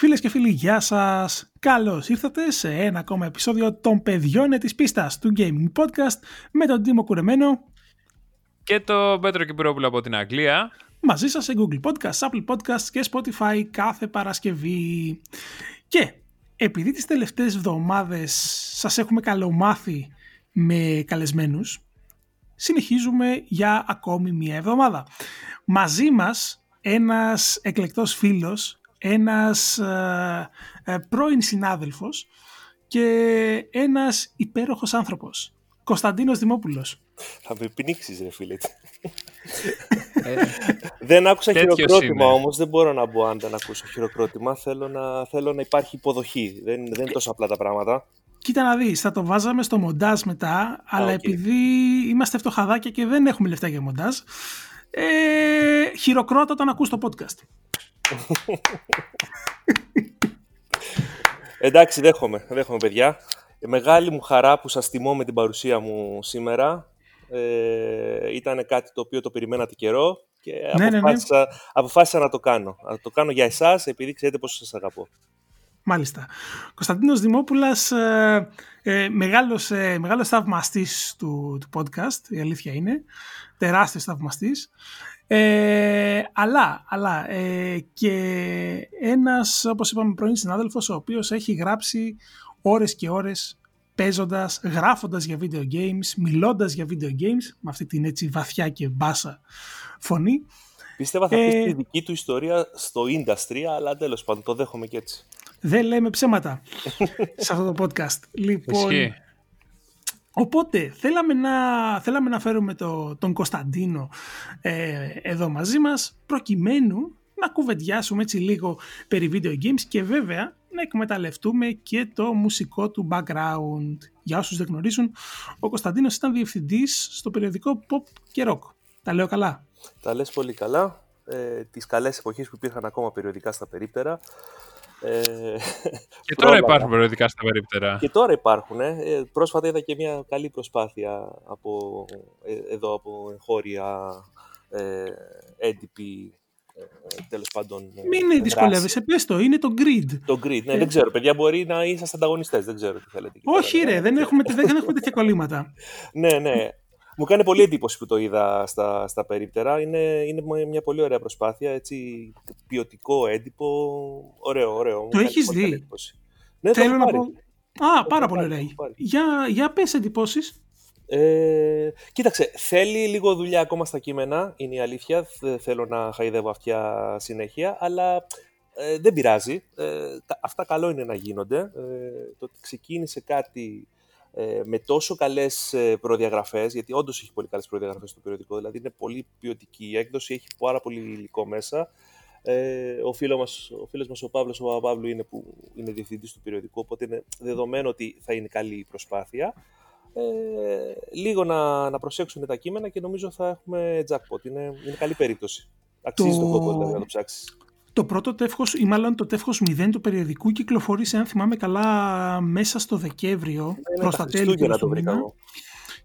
Φίλες και φίλοι, γεια σας! Καλώς ήρθατε σε ένα ακόμα επεισόδιο των παιδιών της πίστας του Gaming Podcast με τον Τίμο Κουρεμένο και το Πέτρο Κυπρόπουλο από την Αγγλία. Μαζί σας σε Google Podcasts, Apple Podcasts και Spotify κάθε Παρασκευή. Και επειδή τις τελευταίες εβδομάδες σας έχουμε καλομάθει με καλεσμένους, συνεχίζουμε για ακόμη μία εβδομάδα. Μαζί μας ένας εκλεκτός φίλος, ένας ε, ε, πρώην συνάδελφος και ένας υπέροχος άνθρωπος. Κωνσταντίνος Δημόπουλος. Θα με πνίξεις ρε φίλε. Ε, δεν άκουσα χειροκρότημα είναι. όμως, δεν μπορώ να μπω αν δεν ακούσω χειροκρότημα. Θέλω να, θέλω να υπάρχει υποδοχή, δεν, δεν είναι τόσο απλά τα πράγματα. Κοίτα να δεις, θα το βάζαμε στο μοντάζ μετά, αλλά επειδή είμαστε φτωχαδάκια και δεν έχουμε λεφτά για μοντάζ, ε, χειροκρότα όταν ακούς το podcast. Εντάξει, δέχομαι, δέχομαι παιδιά. Μεγάλη μου χαρά που σας τιμώ με την παρουσία μου σήμερα. Ε, ήταν κάτι το οποίο το περιμένατε καιρό και ναι, αποφάσισα, ναι, ναι. αποφάσισα να το κάνω. Να το κάνω για εσάς επειδή ξέρετε πόσο σας αγαπώ. Μάλιστα. Κωνσταντίνος Δημόπουλας, ε, ε, μεγάλος, ε, μεγάλος θαυμαστής του, του podcast, η αλήθεια είναι. Τεράστιος θαυμαστής. Ε, αλλά αλλά ε, και ένας, όπως είπαμε πρώην συνάδελφος, ο οποίος έχει γράψει ώρες και ώρες παίζοντας, γράφοντας για video games, μιλώντας για video games, με αυτή την έτσι βαθιά και μπάσα φωνή. Πίστευα θα ε, πεις τη δική του ιστορία στο industry, αλλά τέλος πάντων το δέχομαι και έτσι. Δεν λέμε ψέματα σε αυτό το podcast. Λοιπόν, Οπότε θέλαμε να, θέλαμε να φέρουμε το, τον Κωνσταντίνο ε, εδώ μαζί μας προκειμένου να κουβεντιάσουμε έτσι λίγο περί video games και βέβαια να εκμεταλλευτούμε και το μουσικό του background. Για όσους δεν γνωρίζουν, ο Κωνσταντίνος ήταν διευθυντής στο περιοδικό Pop και Rock. Τα λέω καλά; Τα λες πολύ καλά. Ε, τις καλές εποχές που υπήρχαν ακόμα περιοδικά στα περίπτερα. Ε, και τώρα υπάρχουν περιοδικά στα περίπτερα. Και τώρα υπάρχουν. Ε. Πρόσφατα είδα και μια καλή προσπάθεια από, ε, εδώ από εγχώρια ε, έντυπη τέλος πάντων. Μην δυσκολεύεσαι, πες το, είναι το grid. Το grid, ναι, δεν ξέρω. Παιδιά, μπορεί να είσαστε ανταγωνιστές, δεν ξέρω τι θέλετε. Όχι, ρε, δεν έχουμε, δεν έχουμε τέτοια κολλήματα. ναι, ναι. Μου κάνει πολύ εντύπωση που το είδα στα, στα περίπτερα. Είναι, είναι μια πολύ ωραία προσπάθεια, έτσι, ποιοτικό έντυπο. Ωραίο, ωραίο. Το έχεις δει. Ναι, Θέλω να πω. Α, πάρα πολύ ωραία. Για, για πες εντυπώσεις. Ε, κοίταξε, θέλει λίγο δουλειά ακόμα στα κείμενα, είναι η αλήθεια. θέλω να χαϊδεύω αυτιά συνέχεια, αλλά ε, δεν πειράζει. Ε, αυτά καλό είναι να γίνονται. Ε, το ότι ξεκίνησε κάτι ε, με τόσο καλές ε, προδιαγραφές, γιατί όντως έχει πολύ καλές προδιαγραφές στο περιοδικό, δηλαδή είναι πολύ ποιοτική η έκδοση, έχει πάρα πολύ υλικό μέσα. Ε, ο φίλος μας, ο, φίλος μας ο Παύλος ο Παπαπαύλου είναι που είναι διευθυντής του περιοδικού, οπότε είναι δεδομένο ότι θα είναι καλή η προσπάθεια. Ε, λίγο να, να προσέξουν τα κείμενα και νομίζω θα έχουμε jackpot. Είναι, είναι καλή περίπτωση. Αξίζει το, το κόπο δηλαδή, να το ψάξεις. Το πρώτο τεύχος ή μάλλον το τεύχος 0 του περιοδικού κυκλοφορήσε αν θυμάμαι καλά μέσα στο Δεκέμβριο ναι, προς τα τέλη του μήνα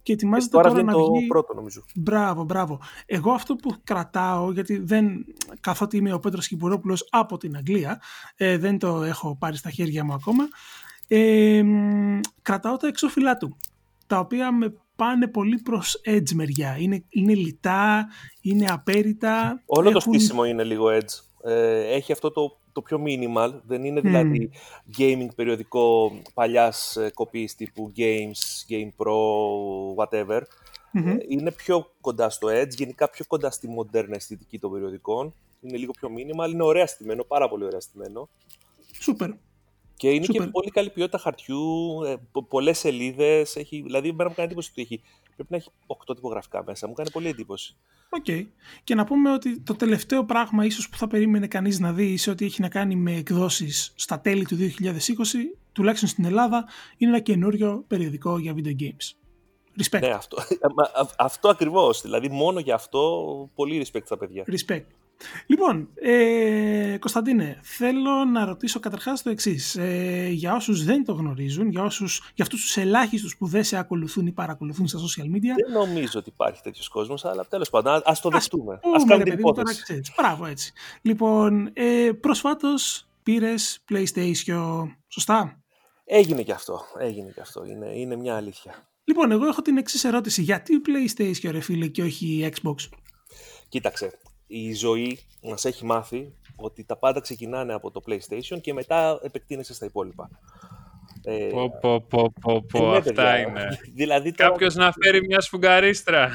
και ετοιμάζεται τώρα, τώρα να το βγει... πρώτο νομίζω. Μπράβο, μπράβο. Εγώ αυτό που κρατάω, γιατί δεν, καθότι είμαι ο Πέτρος Κυπουρόπουλος από την Αγγλία, ε, δεν το έχω πάρει στα χέρια μου ακόμα, ε, κρατάω τα εξώφυλλά του, τα οποία με πάνε πολύ προς edge μεριά. Είναι, είναι λιτά, είναι απέριτα. Όλο έχουν... το στήσιμο είναι λίγο edge ε, έχει αυτό το, το πιο minimal, δεν είναι δηλαδή gaming περιοδικό παλιάς ε, κοπής τύπου Games, Game Pro, whatever. Ε, είναι πιο κοντά στο Edge, γενικά πιο κοντά στη μοντέρνα αισθητική των περιοδικών. Είναι λίγο πιο minimal, είναι ωραία στημένο, πάρα πολύ ωραία στημένο. Σούπερ. Και είναι και πολύ καλή ποιότητα χαρτιού, ε, πολλές σελίδες. Δηλαδή, εμένα μου κάνει εντύπωση ότι έχει. Πρέπει να έχει 8 τυπογραφικά μέσα. Μου κάνει πολύ εντύπωση. OK. Okay. Και να πούμε ότι το τελευταίο πράγμα ίσως που θα περίμενε κανείς να δει σε ό,τι έχει να κάνει με εκδόσεις στα τέλη του 2020, τουλάχιστον στην Ελλάδα, είναι ένα καινούριο περιοδικό για video games. Respect. Ναι, αυτό, αυτό ακριβώς. Δηλαδή μόνο για αυτό πολύ respect στα παιδιά. Respect. Λοιπόν, ε, Κωνσταντίνε, θέλω να ρωτήσω καταρχάς το εξής. Ε, για όσους δεν το γνωρίζουν, για, όσους, για αυτούς τους ελάχιστους που δεν σε ακολουθούν ή παρακολουθούν στα social media. Δεν νομίζω ότι υπάρχει τέτοιος κόσμος, αλλά τέλος πάντων, ας το δεχτούμε. Ας, ας κάνουμε την υπόθεση. Έτσι. Μπράβο, έτσι. Λοιπόν, ε, προσφάτως πήρες PlayStation. Σωστά; Έγινε και αυτό. Έγινε και αυτό. Είναι, είναι μια αλήθεια. Λοιπόν, εγώ έχω την εξής ερώτηση. Γιατί PlayStation, ρε φίλε, και όχι Xbox; Κοίταξε, η ζωή μας έχει μάθει ότι τα πάντα ξεκινάνε από το PlayStation και μετά επεκτείνεσαι στα υπόλοιπα. Ε, πω, πω, πω, πω, πω. αυτά είναι. δηλαδή, τώρα... Κάποιος να φέρει μια σφουγγαρίστρα.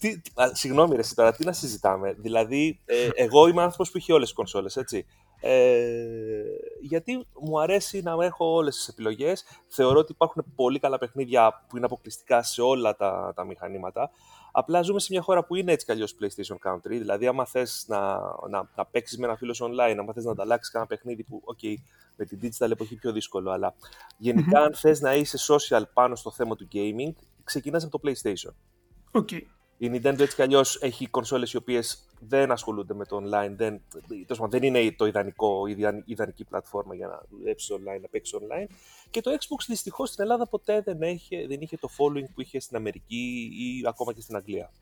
Τι, α, συγγνώμη ρε, τώρα, τι να συζητάμε. Δηλαδή, ε, εγώ είμαι άνθρωπος που έχει όλες τις κονσόλες, έτσι. Ε, γιατί μου αρέσει να έχω όλες τις επιλογές. Θεωρώ ότι υπάρχουν πολύ καλά παιχνίδια που είναι αποκλειστικά σε όλα τα, τα μηχανήματα. Απλά ζούμε σε μια χώρα που είναι έτσι κι αλλιώς PlayStation Country. Δηλαδή, άμα θες να, να, να παίξεις με ένα φίλο online, άμα θες να ανταλλάξεις κανένα παιχνίδι που, OK, με την digital εποχή πιο δύσκολο, αλλά γενικά, αν θες να είσαι social πάνω στο θέμα του gaming, ξεκινάς από το PlayStation. Okay. Η Nintendo έτσι κι αλλιώς έχει κονσόλες οι οποίες δεν ασχολούνται με το online. Δεν, δεν είναι το ιδανικό, η ιδανική πλατφόρμα για να δουλέψει online, να παίξει online. Και το Xbox δυστυχώς στην Ελλάδα ποτέ δεν, έχει, δεν είχε το following που είχε στην Αμερική ή ακόμα και στην Αγγλία.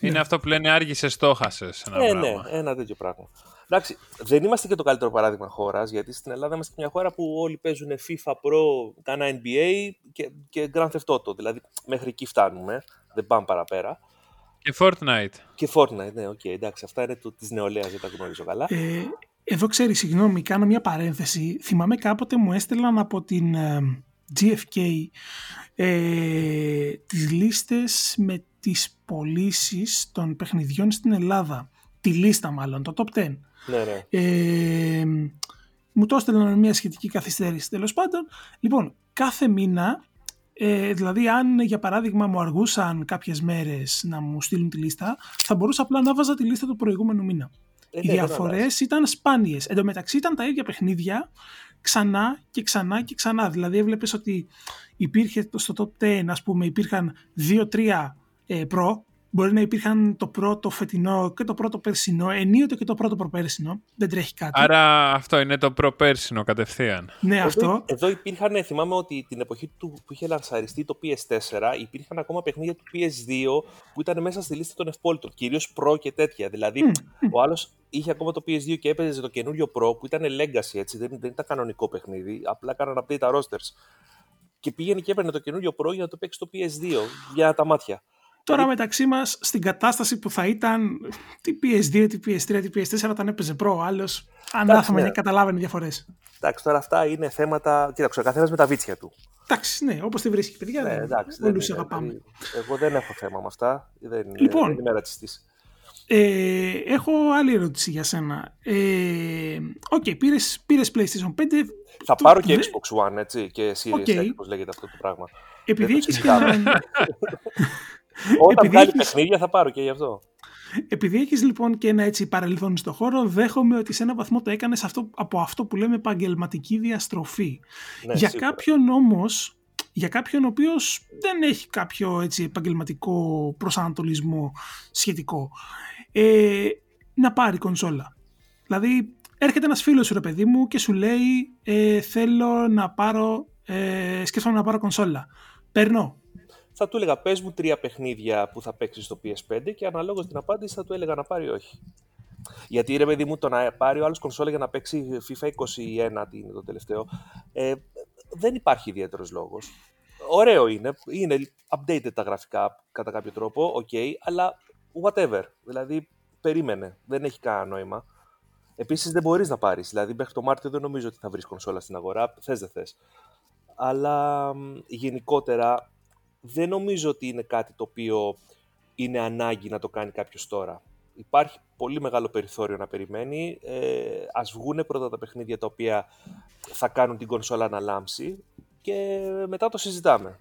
Είναι αυτό που λένε άργησες, στόχασε. Ένα ε, ναι, ένα τέτοιο πράγμα. Εντάξει, δεν είμαστε και το καλύτερο παράδειγμα χώρας, γιατί στην Ελλάδα είμαστε μια χώρα που όλοι παίζουν FIFA Pro, κάνα NBA και, και Grand Theft Auto. Δηλαδή, μέχρι εκεί φτάνουμε. Δεν πάμε παραπέρα. Και Fortnite. Και Fortnite, ναι, OK, okay, εντάξει, αυτά είναι της νεολαίας, δεν τα γνωρίζω καλά. Ε, εδώ ξέρεις, συγγνώμη, κάνω μια παρένθεση. Θυμάμαι κάποτε μου έστελναν από την ε, GFK ε, τις λίστες με τις πωλήσεις των παιχνιδιών στην Ελλάδα. Τη λίστα μάλλον, το top 10. Ναι, ναι. Ε, μου το έστελναν μια σχετική καθυστέρηση τέλος πάντων. Λοιπόν, κάθε μήνα ε, δηλαδή, αν για παράδειγμα μου αργούσαν κάποιες μέρες να μου στείλουν τη λίστα, θα μπορούσα απλά να βάζα τη λίστα του προηγούμενου μήνα. Ε, Οι ναι, διαφορές ήταν σπάνιες. Εν τω μεταξύ ήταν τα ίδια παιχνίδια ξανά και ξανά και ξανά. Δηλαδή, έβλεπες ότι υπήρχε στο top 10, ας πούμε, υπήρχαν 2-3 ε, προ Μπορεί να υπήρχαν το πρώτο φετινό και το πρώτο περσινό, ενίοτε και το πρώτο προπέρσινο. Δεν τρέχει κάτι. Άρα αυτό είναι το προπέρσινο κατευθείαν. Ναι, εδώ, αυτό. Εδώ υπήρχαν, θυμάμαι ότι την εποχή του που είχε λανσαριστεί το PS4, υπήρχαν ακόμα παιχνίδια του PS2 που ήταν μέσα στη λίστα των ευπόλυτων. Κυρίως Pro και τέτοια. Δηλαδή, ο άλλος είχε ακόμα το PS2 και έπαιζε το καινούριο Pro που ήταν legacy, έτσι. Δεν, δεν ήταν κανονικό παιχνίδι. Απλά έκαναν update τα rosters. Και πήγαινε και έπαιρνε το καινούριο Pro για να το παίξει το PS2 για τα μάτια. Τώρα μεταξύ μας, στην κατάσταση που θα ήταν τι PS2, τι PS3, τι PS4, όταν έπαιζε προ, άλλος ανάθεμα ναι. και καταλάβαινε διαφορές. Εντάξει, τώρα αυτά είναι θέματα. Κοίταξε, ο καθένας με τα βίτσια του. Εντάξει, ναι, όπως τη βρίσκει, παιδιά. Ναι, εντάξει, δεν αγαπάμε. Δηλαδή, εγώ δεν έχω θέμα με αυτά. Δεν, λοιπόν, δεν είμαι ρατσιστής. Ε, έχω άλλη ερώτηση για σένα. Ε, okay, πήρες, πήρες PlayStation 5. Θα πάρω και Xbox One, έτσι, και Series okay. X, πώς λέγεται αυτό το πράγμα. Επειδή έχεις και ένα... Όταν βγάλει παιχνίδια θα πάρω και γι' αυτό. Επειδή έχεις λοιπόν και ένα έτσι παρελθόν στο χώρο, δέχομαι ότι σε ένα βαθμό το έκανες από αυτό που λέμε επαγγελματική διαστροφή. Ναι, για σίγουρα. κάποιον όμως, για κάποιον ο οποίος δεν έχει κάποιο έτσι επαγγελματικό προσανατολισμό σχετικό, ε, να πάρει κονσόλα. Δηλαδή, έρχεται ένας φίλος σου, ρε παιδί μου, και σου λέει: ε, Θέλω να πάρω, ε, σκέφτομαι να πάρω κονσόλα. Παίρνω θα του έλεγα πες μου τρία παιχνίδια που θα παίξεις στο PS5 και αναλόγως την απάντηση θα του έλεγα να πάρει όχι. Γιατί ρε παιδί μου το να πάρει ο άλλος κονσόλα για να παίξει FIFA 21, τι είναι το τελευταίο, ε, δεν υπάρχει ιδιαίτερος λόγος. Ωραίο είναι, είναι updated τα γραφικά κατά κάποιο τρόπο, ok, αλλά whatever, δηλαδή περίμενε, δεν έχει κανένα νόημα. Επίσης δεν μπορείς να πάρεις, δηλαδή μέχρι το Μάρτιο δεν νομίζω ότι θα βρεις κονσόλα στην αγορά, θες δεν θες. Αλλά γενικότερα δεν νομίζω ότι είναι κάτι το οποίο είναι ανάγκη να το κάνει κάποιος τώρα. Υπάρχει πολύ μεγάλο περιθώριο να περιμένει. Ε, ας βγούνε πρώτα τα παιχνίδια τα οποία θα κάνουν την κονσόλα να λάμψει και μετά το συζηταμε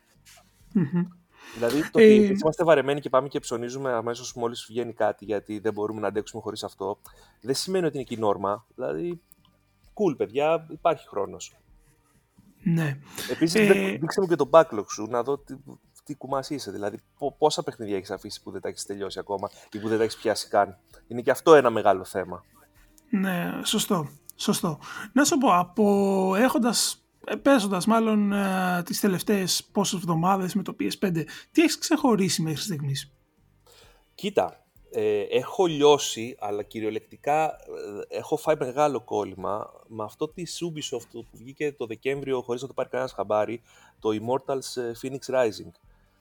Δηλαδή το ότι ε... είμαστε βαρεμένοι και πάμε και ψωνίζουμε αμέσως μόλις βγαίνει κάτι γιατί δεν μπορούμε να αντέξουμε χωρίς αυτό, δεν σημαίνει ότι είναι και η νόρμα. Δηλαδή, cool παιδιά, υπάρχει χρόνος. Ναι. Επίσης, ε... δείξε μου και το backlog σου, να δω τι κουμάσι είσαι. Δηλαδή, πόσα παιχνίδια έχεις αφήσει που δεν τα έχεις τελειώσει ακόμα ή που δεν τα έχεις πιάσει καν. Είναι και αυτό ένα μεγάλο θέμα. Ναι, σωστό. Σωστό. Να σου πω, από έχοντας, παίζοντας μάλλον ε, τις τελευταίες πόσες εβδομάδες με το PS5, τι έχεις ξεχωρίσει μέχρι στιγμής; Κοίτα, Ε, έχω λιώσει, αλλά κυριολεκτικά ε, έχω φάει μεγάλο κόλλημα με αυτό της Ubisoft που βγήκε το Δεκέμβριο χωρίς να το πάρει κανένας χαμπάρι, το Immortals ε, Phoenix Rising.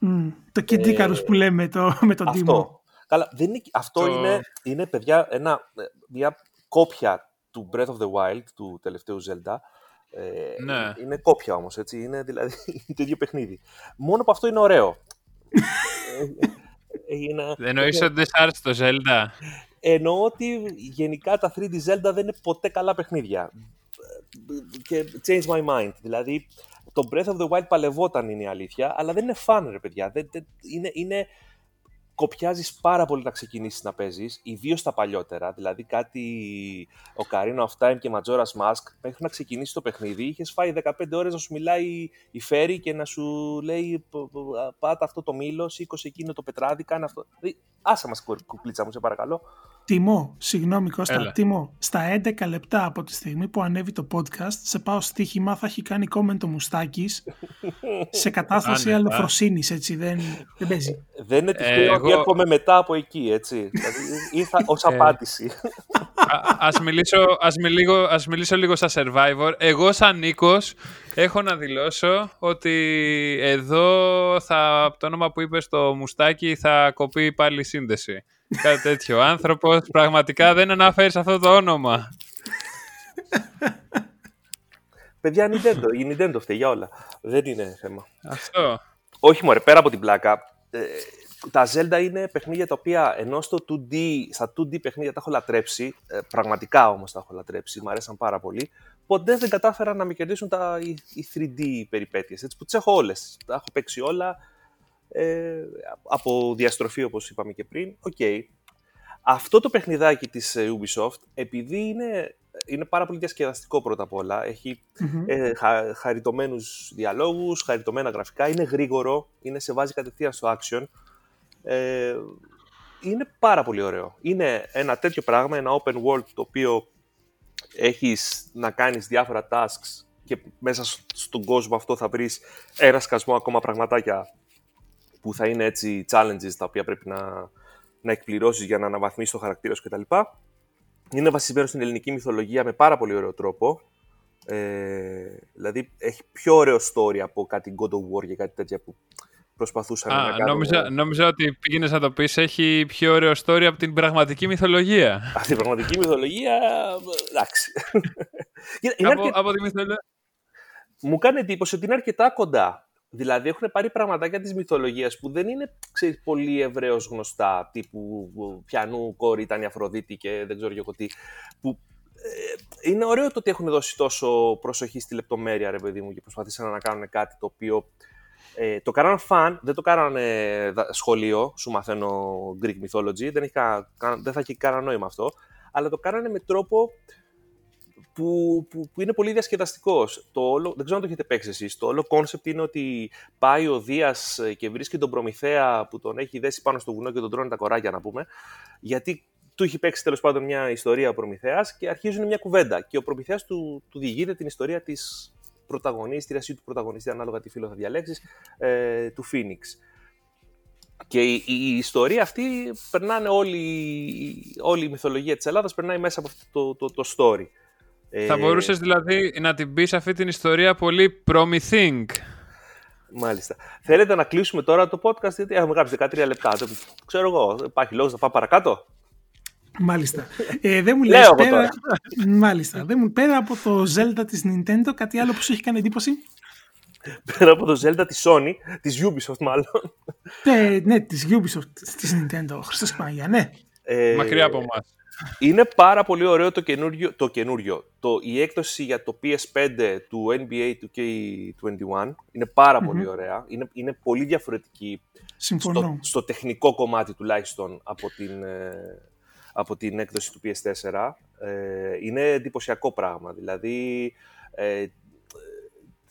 Mm, το Kid Icarus που λέμε το, με τον αυτό. Καλά, δεν είναι, αυτό είναι, είναι, παιδιά, ένα, μια κόπια του Breath of the Wild, του τελευταίου Zelda. Ε, ναι. Είναι κόπια όμως, έτσι. Είναι δηλαδή το ίδιο παιχνίδι. Μόνο που αυτό είναι ωραίο. Είναι... Δεν εννοείς ότι δεν σ' άρεσε το Zelda; Εννοώ ότι γενικά τα 3D Zelda δεν είναι ποτέ καλά παιχνίδια. Και change my mind. Δηλαδή, το Breath of the Wild παλευόταν είναι η αλήθεια, αλλά δεν είναι fun, ρε παιδιά. Δεν, δεν, είναι, είναι κοπιάζεις πάρα πολύ να ξεκινήσεις να παίζεις, ιδίως τα παλιότερα. Δηλαδή κάτι ο Καρίνο of Time και Majora's Mask, μέχρι να ξεκινήσει το παιχνίδι, είχες φάει 15 ώρες να σου μιλάει η Φέρη και να σου λέει πάτα αυτό το μήλος, σήκωσε εκείνο το πετράδι, κάνε αυτό. Δηλαδή, άσε μας κουκλίτσα μου, σε παρακαλώ. Τιμώ, συγγνώμη Κώστα, Έλα. τιμώ. Στα 11 λεπτά από τη στιγμή που ανέβει το podcast, σε πάω στοίχημα, θα έχει κάνει comment το Μουστάκης σε κατάσταση αλλοφροσύνης, έτσι, δεν, δεν παίζει. Δεν είναι τυχαίο ε, εγώ... έρχομαι μετά από εκεί, έτσι. δηλαδή, ήρθα ως ε, απάντηση. Ας, μιλήσω, ας, μιλήσω, ας μιλήσω λίγο σαν Survivor. Εγώ σαν Νίκος έχω να δηλώσω ότι εδώ θα, το όνομα που είπες στο Μουστάκι θα κοπεί πάλι η σύνδεση. Κάτι τέτοιο. Ο άνθρωπος πραγματικά δεν αναφέρεις αυτό το όνομα. Παιδιά, Nintendo. Η Nintendo φταίει για όλα. Δεν είναι θέμα. Αυτό. Όχι μωρέ, πέρα από την πλάκα. Ε, τα Zelda είναι παιχνίδια τα οποία ενώ στο 2D, στα 2D παιχνίδια τα έχω λατρέψει, ε, πραγματικά όμως τα έχω λατρέψει, μου αρέσαν πάρα πολύ, ποτέ δεν κατάφεραν να με κερδίσουν τα, οι, οι 3D περιπέτειες, έτσι που τις έχω όλες. Τα έχω παίξει όλα, ε, από διαστροφή όπως είπαμε και πριν. Οκ. Αυτό το παιχνιδάκι της ε, Ubisoft, επειδή είναι, είναι πάρα πολύ διασκεδαστικό πρώτα απ' όλα, ε, χα, χαριτωμένους διαλόγους, χαριτωμένα γραφικά, είναι γρήγορο, είναι σε βάζει κατευθείαν στο action. Ε, είναι πάρα πολύ ωραίο. Είναι ένα τέτοιο πράγμα, ένα open world το οποίο έχεις να κάνεις διάφορα tasks και μέσα στον κόσμο αυτό θα βρεις ένα σκασμό ακόμα πραγματάκια που θα είναι έτσι challenges τα οποία πρέπει να, να εκπληρώσεις για να αναβαθμίσεις το χαρακτήρα σου κτλ. Είναι βασισμένο στην ελληνική μυθολογία με πάρα πολύ ωραίο τρόπο. Ε, δηλαδή έχει πιο ωραίο story από κάτι God of War και κάτι τέτοια που προσπαθούσαν Α, να κάνουν. Νόμιζα, νόμιζα ότι πήγαινε να το πεις έχει πιο ωραίο story από την πραγματική μυθολογία. Από την πραγματική μυθολογία, εντάξει. από, από τη μυθολογία. Μου κάνει εντύπωση ότι είναι αρκετά κοντά Δηλαδή έχουν πάρει πραγματάκια της μυθολογίας που δεν είναι ξέρεις, πολύ ευρέως γνωστά, τύπου πιανού κόρη ήταν η Αφροδίτη και δεν ξέρω εγώ τι, που ε, είναι ωραίο το ότι έχουν δώσει τόσο προσοχή στη λεπτομέρεια, ρε παιδί μου, και προσπαθήσαν να κάνουν κάτι το οποίο ε, το κάνανε φαν, δεν το κάνανε σχολείο, σου μαθαίνω Greek mythology, δεν, έχει, δεν θα έχει κανένα νόημα αυτό, αλλά το κάνανε με τρόπο που, που, που είναι πολύ διασκεδαστικός. Δεν ξέρω αν το έχετε παίξει εσείς. Το όλο concept είναι ότι πάει ο Δίας ε, και βρίσκει τον Προμηθέα που τον έχει δέσει πάνω στο βουνό και τον τρώνε τα κοράκια, να πούμε. Γιατί του έχει παίξει τέλος πάντων μια ιστορία ο Προμηθέας και αρχίζουν μια κουβέντα. Και ο Προμηθέας του, του διηγείται την ιστορία της πρωταγωνίστρια ή του πρωταγωνιστή, ανάλογα τι φύλο θα διαλέξεις, ε, του Φίνιξ. Και η, η, ιστορία αυτή περνάνε όλη, όλη η μυθολογία της Ελλάδας περνάει μέσα από αυτό το, το, το story. Θα μπορούσες δηλαδή να την πεις αυτή την ιστορία πολύ promising. Μάλιστα. Θέλετε να κλείσουμε τώρα το podcast, γιατί έχουμε γράψει 13 λεπτά. Ξέρω εγώ, υπάρχει λόγος να πάμε παρακάτω; Μάλιστα. Ε, δεν μου λες πέρα... Μάλιστα. Δεν μου πέρα από το Zelda της Nintendo, κάτι άλλο που σου έχει κάνει εντύπωση; Πέρα από το Zelda της Sony, της Ubisoft μάλλον. Ναι, ναι, της Ubisoft, της Nintendo. Χριστός Παναγία, ναι. Ε, Μακριά από εμάς. Είναι πάρα πολύ ωραίο το καινούριο, το καινούριο. Το, η έκδοση για το PS5 του NBA 2K21 είναι παρα πολύ ωραία. Είναι, είναι πολύ διαφορετική στο, στο, τεχνικό κομμάτι τουλάχιστον από την, ε, από την έκδοση του PS4. Ε, είναι εντυπωσιακό πράγμα. Δηλαδή, ε,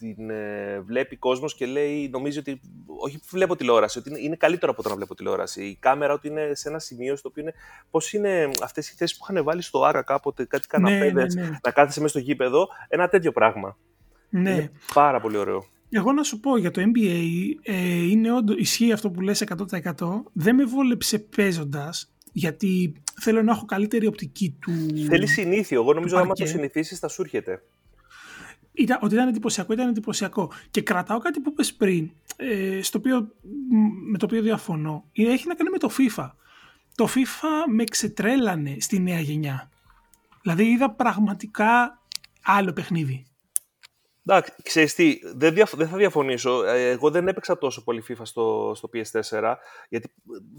την ε, βλέπει κόσμος και λέει, νομίζει ότι. Όχι που βλέπω τηλεόραση, ότι είναι, είναι καλύτερο από το να βλέπω τηλεόραση. Η κάμερα ότι είναι σε ένα σημείο στο οποίο είναι. Πώς είναι αυτές οι θέσεις που είχαν βάλει στο Άρα κάποτε, κάτι καναπέδε, ναι, ναι, ναι. να κάθεσαι μέσα στο γήπεδο. Ένα τέτοιο πράγμα. Ναι. Είναι πάρα πολύ ωραίο. Εγώ να σου πω για το NBA, ε, είναι όντως, ισχύει αυτό που λες 100%. Δεν με βόλεψε παίζοντας. Γιατί θέλω να έχω καλύτερη οπτική του... Θέλει συνήθειο. Εγώ νομίζω ότι άμα το συνηθίσεις θα σου έρχεται. Ήταν, ότι ήταν εντυπωσιακό, ήταν εντυπωσιακό. Και κρατάω κάτι που είπες πριν, ε, στο οποίο, με το οποίο διαφωνώ. Έχει να κάνει με το FIFA. Το FIFA με ξετρέλανε στη νέα γενιά. Δηλαδή είδα πραγματικά άλλο παιχνίδι. Εντάξει, ξέρεις τι, δεν, δεν θα διαφωνήσω. Ε, εγώ δεν έπαιξα τόσο πολύ FIFA στο, στο PS4, γιατί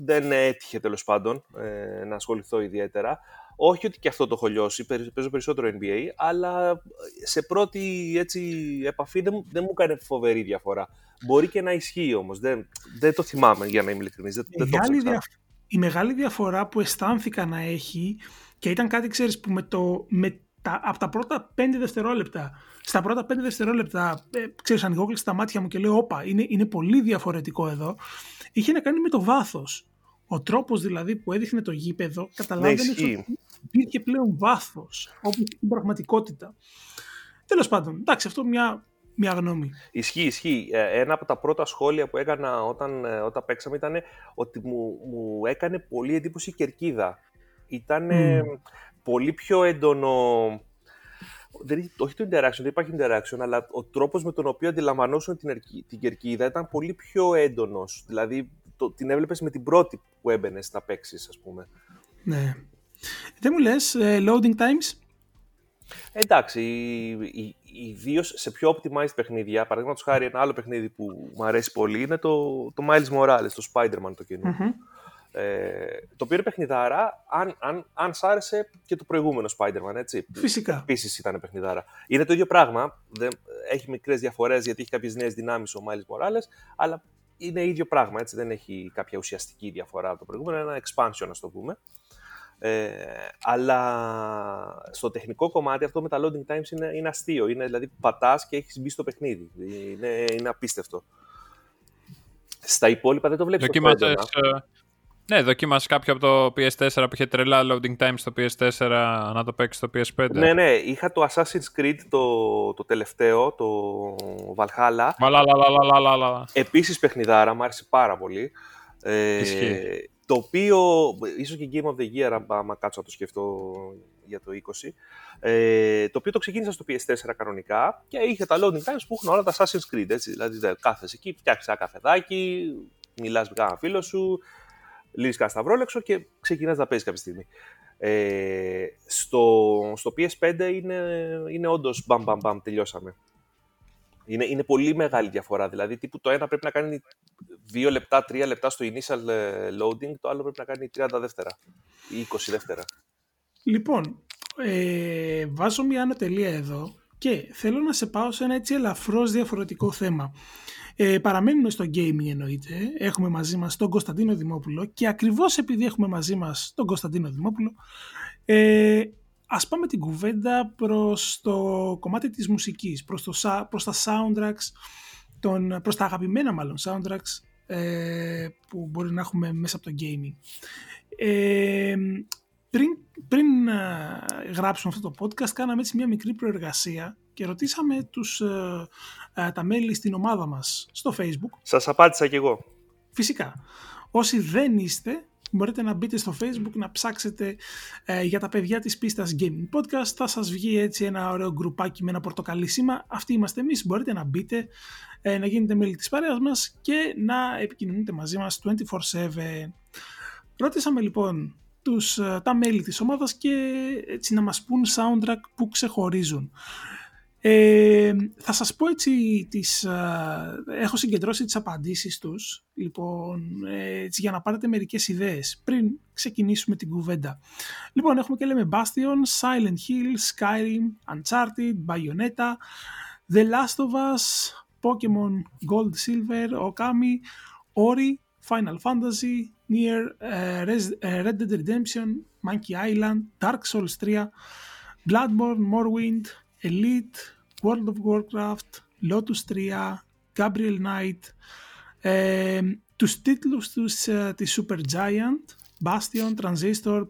δεν έτυχε τέλος πάντων ε, να ασχοληθώ ιδιαίτερα. Όχι ότι και αυτό το έχω λιώσει, παίζω περισσότερο NBA, αλλά σε πρώτη έτσι, επαφή δεν, δεν μου έκανε φοβερή διαφορά. Μπορεί και να ισχύει όμως, δεν, δεν το θυμάμαι για να είμαι ειλικρινής. Δεν, δεν το Η μεγάλη διαφορά που αισθάνθηκα να έχει και ήταν κάτι, ξέρεις, που με το, με τα, από τα πρώτα πέντε δευτερόλεπτα, στα πρώτα πέντε δευτερόλεπτα, ε, ξέρεις, ανοιγόκλεισα τα μάτια μου και λέω, όπα, είναι, είναι πολύ διαφορετικό εδώ, είχε να κάνει με το βάθος. Ο τρόπος δηλαδή που έδειχνε το γήπεδο, καταλάβαινες ναι, ότι υπήρχε πλέον βάθος, όπως στην πραγματικότητα. Τέλος πάντων, εντάξει, αυτό μια, μια γνώμη. Ισχύει, ισχύει. Ε, ένα από τα πρώτα σχόλια που έκανα όταν, ε, όταν παίξαμε ήταν ότι μου, μου έκανε πολύ εντύπωση η κερκίδα. Ήταν πολύ πιο έντονο. Δεν, όχι το interaction, δεν υπάρχει interaction, αλλά ο τρόπος με τον οποίο αντιλαμβανόσουν την, την κερκίδα ήταν πολύ πιο έντονος. Δηλαδή το, την έβλεπες με την πρώτη που έμπαινες να παίξεις, ας πούμε. Ναι. Δεν μου λες, ε, loading times; Εντάξει, ιδίως σε πιο optimized παιχνίδια, παραδείγματος χάρη ένα άλλο παιχνίδι που μου αρέσει πολύ είναι το, το Miles Morales, το Spider-Man το κοινο ε, το οποίο είναι παιχνιδάρα, αν, αν, αν σ' άρεσε και το προηγούμενο Spider-Man, έτσι. Φυσικά. Επίσης ήταν παιχνιδάρα. Είναι το ίδιο πράγμα. Δεν, έχει μικρές διαφορές γιατί έχει κάποιες νέες δυνάμεις ο Miles Morales, αλλά είναι ίδιο πράγμα. Έτσι. Δεν έχει κάποια ουσιαστική διαφορά από το προηγούμενο. Είναι ένα expansion, ας το πούμε. Ε, αλλά στο τεχνικό κομμάτι αυτό με τα loading times είναι, είναι αστείο. Είναι δηλαδή πατάς και έχεις μπει στο παιχνίδι. Είναι, είναι απίστευτο. Στα υπόλοιπα δεν το βλέπεις. Ναι, δοκίμασε κάποιο από το PS4 που είχε τρελά loading time στο PS4 να το παίξει στο PS5. Ναι, ναι, είχα το Assassin's Creed το, το τελευταίο, το Valhalla. Μαλαλαλαλαλαλα. Επίσης παιχνιδάρα, μου άρεσε πάρα πολύ. Ε, το οποίο, ίσως και Game of the Year, άμα κάτσω να το σκεφτώ για το 20, ε, το οποίο το ξεκίνησα στο PS4 κανονικά και είχε τα loading times που έχουν όλα τα Assassin's Creed, έτσι, δηλαδή κάθεσαι εκεί, φτιάξεις ένα καφεδάκι, μιλάς με κανένα φίλο σου, λύσεις κανένα σταυρόλεξο και ξεκινάς να παίζεις κάποια στιγμή. Ε, στο, στο PS5 είναι, είναι όντως μπαμ μπαμ μπαμ, τελειώσαμε. Είναι, είναι πολύ μεγάλη διαφορά. Δηλαδή, τύπου το ένα πρέπει να κάνει 2 λεπτά, 3 λεπτά στο initial ε, loading, το άλλο πρέπει να κάνει 30 δεύτερα ή 20 δεύτερα. Λοιπόν, ε, βάζω μια ανωτελεία εδώ και θέλω να σε πάω σε ένα έτσι ελαφρώς διαφορετικό θέμα. Ε, παραμένουμε στο gaming εννοείται. Έχουμε μαζί μας τον Κωνσταντίνο Δημόπουλο και ακριβώς επειδή έχουμε μαζί μας τον Κωνσταντίνο Δημόπουλο ε, ας πάμε την κουβέντα προς το κομμάτι της μουσικής, προς, το, προς τα soundtracks, τον, προς τα αγαπημένα μάλλον soundtracks ε, που μπορεί να έχουμε μέσα από το gaming. Ε, πριν, πριν ε, γράψουμε αυτό το podcast κάναμε έτσι μια μικρή προεργασία και ρωτήσαμε τους, ε, ε, τα μέλη στην ομάδα μας στο facebook. Σας απάντησα κι εγώ. Φυσικά. Όσοι δεν είστε, μπορείτε να μπείτε στο facebook να ψάξετε για τα παιδιά της πίστας Gaming Podcast. Θα σας βγει έτσι ένα ωραίο γκρουπάκι με ένα πορτοκαλί σήμα. Αυτοί είμαστε εμείς. Μπορείτε να μπείτε, να γίνετε μέλη της παρέας μας και να επικοινωνείτε μαζί μας 24-7. Ρώτησαμε λοιπόν τους, τα μέλη της ομάδας και έτσι να μας πούν soundtrack που ξεχωρίζουν. Ε, θα σας πω έτσι, τις, έχω συγκεντρώσει τις απαντήσεις τους, λοιπόν, έτσι, για να πάρετε μερικές ιδέες πριν ξεκινήσουμε την κουβέντα. Λοιπόν, έχουμε και λέμε Bastion, Silent Hill, Skyrim, Uncharted, Bayonetta, The Last of Us, Pokemon Gold Silver, Okami, Ori, Final Fantasy, Nier, Red Dead Redemption, Monkey Island, Dark Souls 3, Bloodborne, Morrowind, Elite, World of Warcraft, Lotus 3, Gabriel Knight, ε, τους τίτλους τους, uh, της Super Giant, Bastion, Transistor,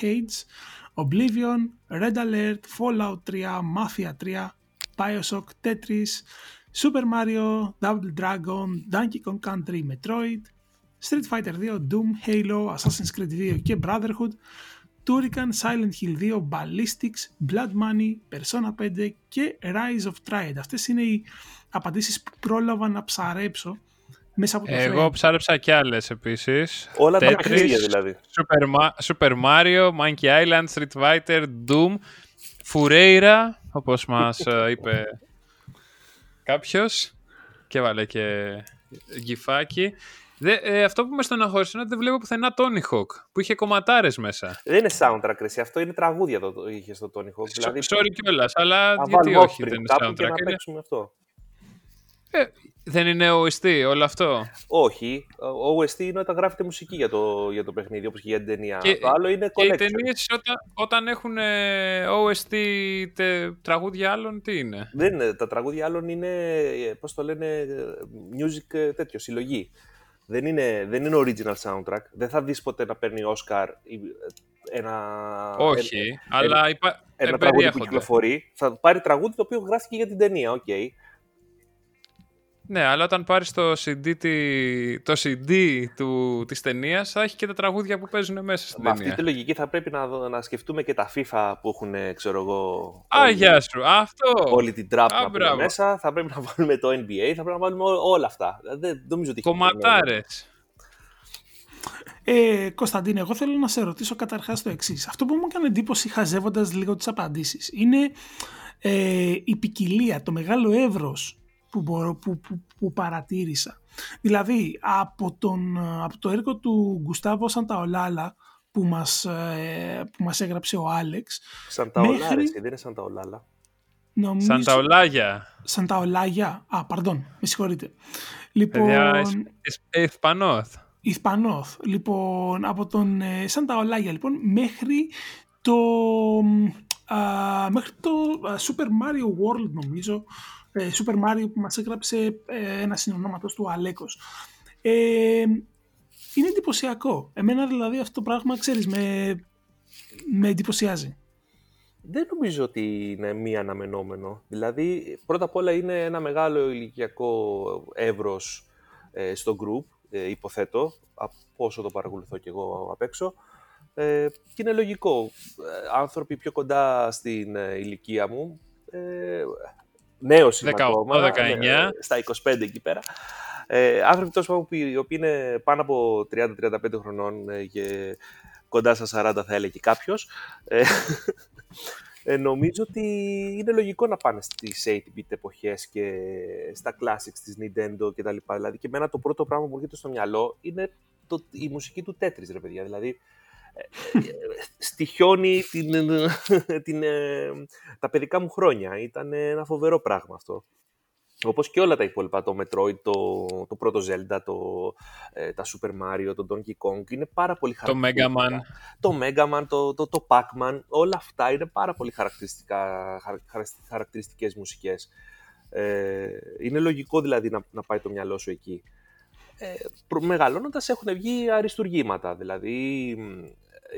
Hades, Oblivion, Red Alert, Fallout 3, Mafia 3, Bioshock, Tetris, Super Mario, Double Dragon, Donkey Kong Country, Metroid, Street Fighter 2, Doom, Halo, Assassin's Creed 2 και Brotherhood, Turrican, Silent Hill 2, Ballistics, Blood Money, Persona 5 και Rise of Triad. Αυτές είναι οι απαντήσεις που πρόλαβα να ψαρέψω μέσα από το Εγώ frame. ψάρεψα κι άλλες επίσης. Όλα τα Tetris, παιχνίδια δηλαδή. Super, Ma- Super Mario, Monkey Island, Street Fighter, Doom, Fureira, όπως μας ε, είπε κάποιος και βάλε και γκυφάκι. Δε, ε, αυτό που με στεναχώρησε είναι ότι δεν βλέπω πουθενά Tony Hawk, που είχε κομματάρες μέσα. Δεν είναι soundtrack, ρε, εσύ. αυτό είναι τραγούδια το, το είχες στο Tony Hawk. Δηλαδή, Sorry κιόλας, αλλά να γιατί βάλουμε όχι Offspring δεν είναι κάπου και soundtrack. να Είναι, παίξουμε αυτό. ε, δεν είναι OST όλο αυτό; Όχι, ο OST είναι όταν γράφεται μουσική για το, για το παιχνίδι, όπως και για την ταινία. Και- το άλλο είναι Και οι collection. ταινίες όταν, όταν έχουν ε, OST τε, τραγούδια άλλων, τι είναι; Δεν είναι, τα τραγούδια άλλων είναι, ε, πώς το λένε, ε, music ε, τέτοιο, συλλογή. Δεν είναι, δεν είναι original soundtrack. Δεν θα δεις ποτέ να παίρνει Oscar ή, ε, ένα, Όχι, ένα, αλλά υπά... ένα ε, τραγούδι που περιέχονται. κυκλοφορεί. Θα πάρει τραγούδι το οποίο γράφτηκε για την ταινία, οκ. Ναι, αλλά όταν πάρεις το CD, τη- το CD του, της ταινίας θα έχει και τα τραγούδια που παίζουν μέσα στην Με αυτή ταινία. τη λογική θα πρέπει να, δω- να σκεφτούμε και τα FIFA που έχουν, ε, ξέρω εγώ, Α, όλη- γεια σου. Αυτό. όλη την τραπ Α, να πούμε μπράβο. μέσα. Θα πρέπει να βάλουμε το NBA, θα πρέπει να βάλουμε ό- όλα αυτά. Δεν νομίζω ότι έχει Κομματάρες. Ε, Κωνσταντίνε, εγώ θέλω να σε ρωτήσω καταρχάς το εξής. Αυτό που μου έκανε εντύπωση χαζεύοντας λίγο τις απαντήσεις είναι ε, η ποικιλία, το μεγάλο εύρος που, μπορώ, που, που, που παρατήρησα. Δηλαδή, από, τον, από το έργο του Γκουστάβο Σανταολάλα που μας, ε, που μας έγραψε ο Άλεξ, Σαν τα Μέχρι- όλα, ρε, εσύ, δεν είναι σαν τα ολάλα. νομίζω... Σαν τα ολάγια. Σανταολάγια. Α, παρδόν, με συγχωρείτε. Λοιπόν, Παιδιά, Ισ- Ισ- Ισπανόθ. Ισπανόθ. Λοιπόν, από τον ε, Σάντα Ολάγια, λοιπόν, μέχρι το, α, μέχρι το α, Super Mario World, νομίζω. Ε, Super Mario που μας έγραψε ε, ένα συνονόματος του Αλέκος. Ε, είναι εντυπωσιακό. Εμένα δηλαδή αυτό το πράγμα, ξέρεις, με, με εντυπωσιάζει. Δεν νομίζω ότι είναι μη αναμενόμενο. Δηλαδή, πρώτα απ' όλα είναι ένα μεγάλο ηλικιακό εύρος ε, στο group, ε, υποθέτω, από όσο το παρακολουθώ και εγώ απ' έξω. Ε, και είναι λογικό. Ε, άνθρωποι πιο κοντά στην ε, ηλικία μου, ε, νέος είμαι 18, ακόμα, 19. ναι, στα 25 εκεί πέρα. Ε, άνθρωποι τόσο πάντων που οι οποίοι είναι πάνω από 30-35 χρονών ε, και κοντά στα 40 θα έλεγε κάποιος, ε, ε, νομίζω ότι είναι λογικό να πάνε στις 8-bit εποχές και στα classics της Nintendo και τα λοιπά. Δηλαδή και εμένα το πρώτο πράγμα που μου έρχεται στο μυαλό είναι το, η μουσική του Tetris, ρε παιδιά. Δηλαδή ε, ε, στοιχιώνει την, την, ε, τα παιδικά μου χρόνια. Ήταν ένα φοβερό πράγμα αυτό. Όπως και όλα τα υπόλοιπα, το Metroid, το, το πρώτο Zelda, το, ε, τα Super Mario, το Donkey Kong, είναι πάρα πολύ Το Mega χαρακτηριστικά Man. το Mega Man, το, το, το Pac-Man, όλα αυτά είναι πάρα πολύ χαρακτηριστικά, χαρα- χαρα- χαρακτηριστικές μουσικές. Ε, είναι λογικό δηλαδή να, να πάει το μυαλό σου εκεί. Ε, προ- μεγαλώνοντας έχουν βγει αριστουργήματα, δηλαδή μ,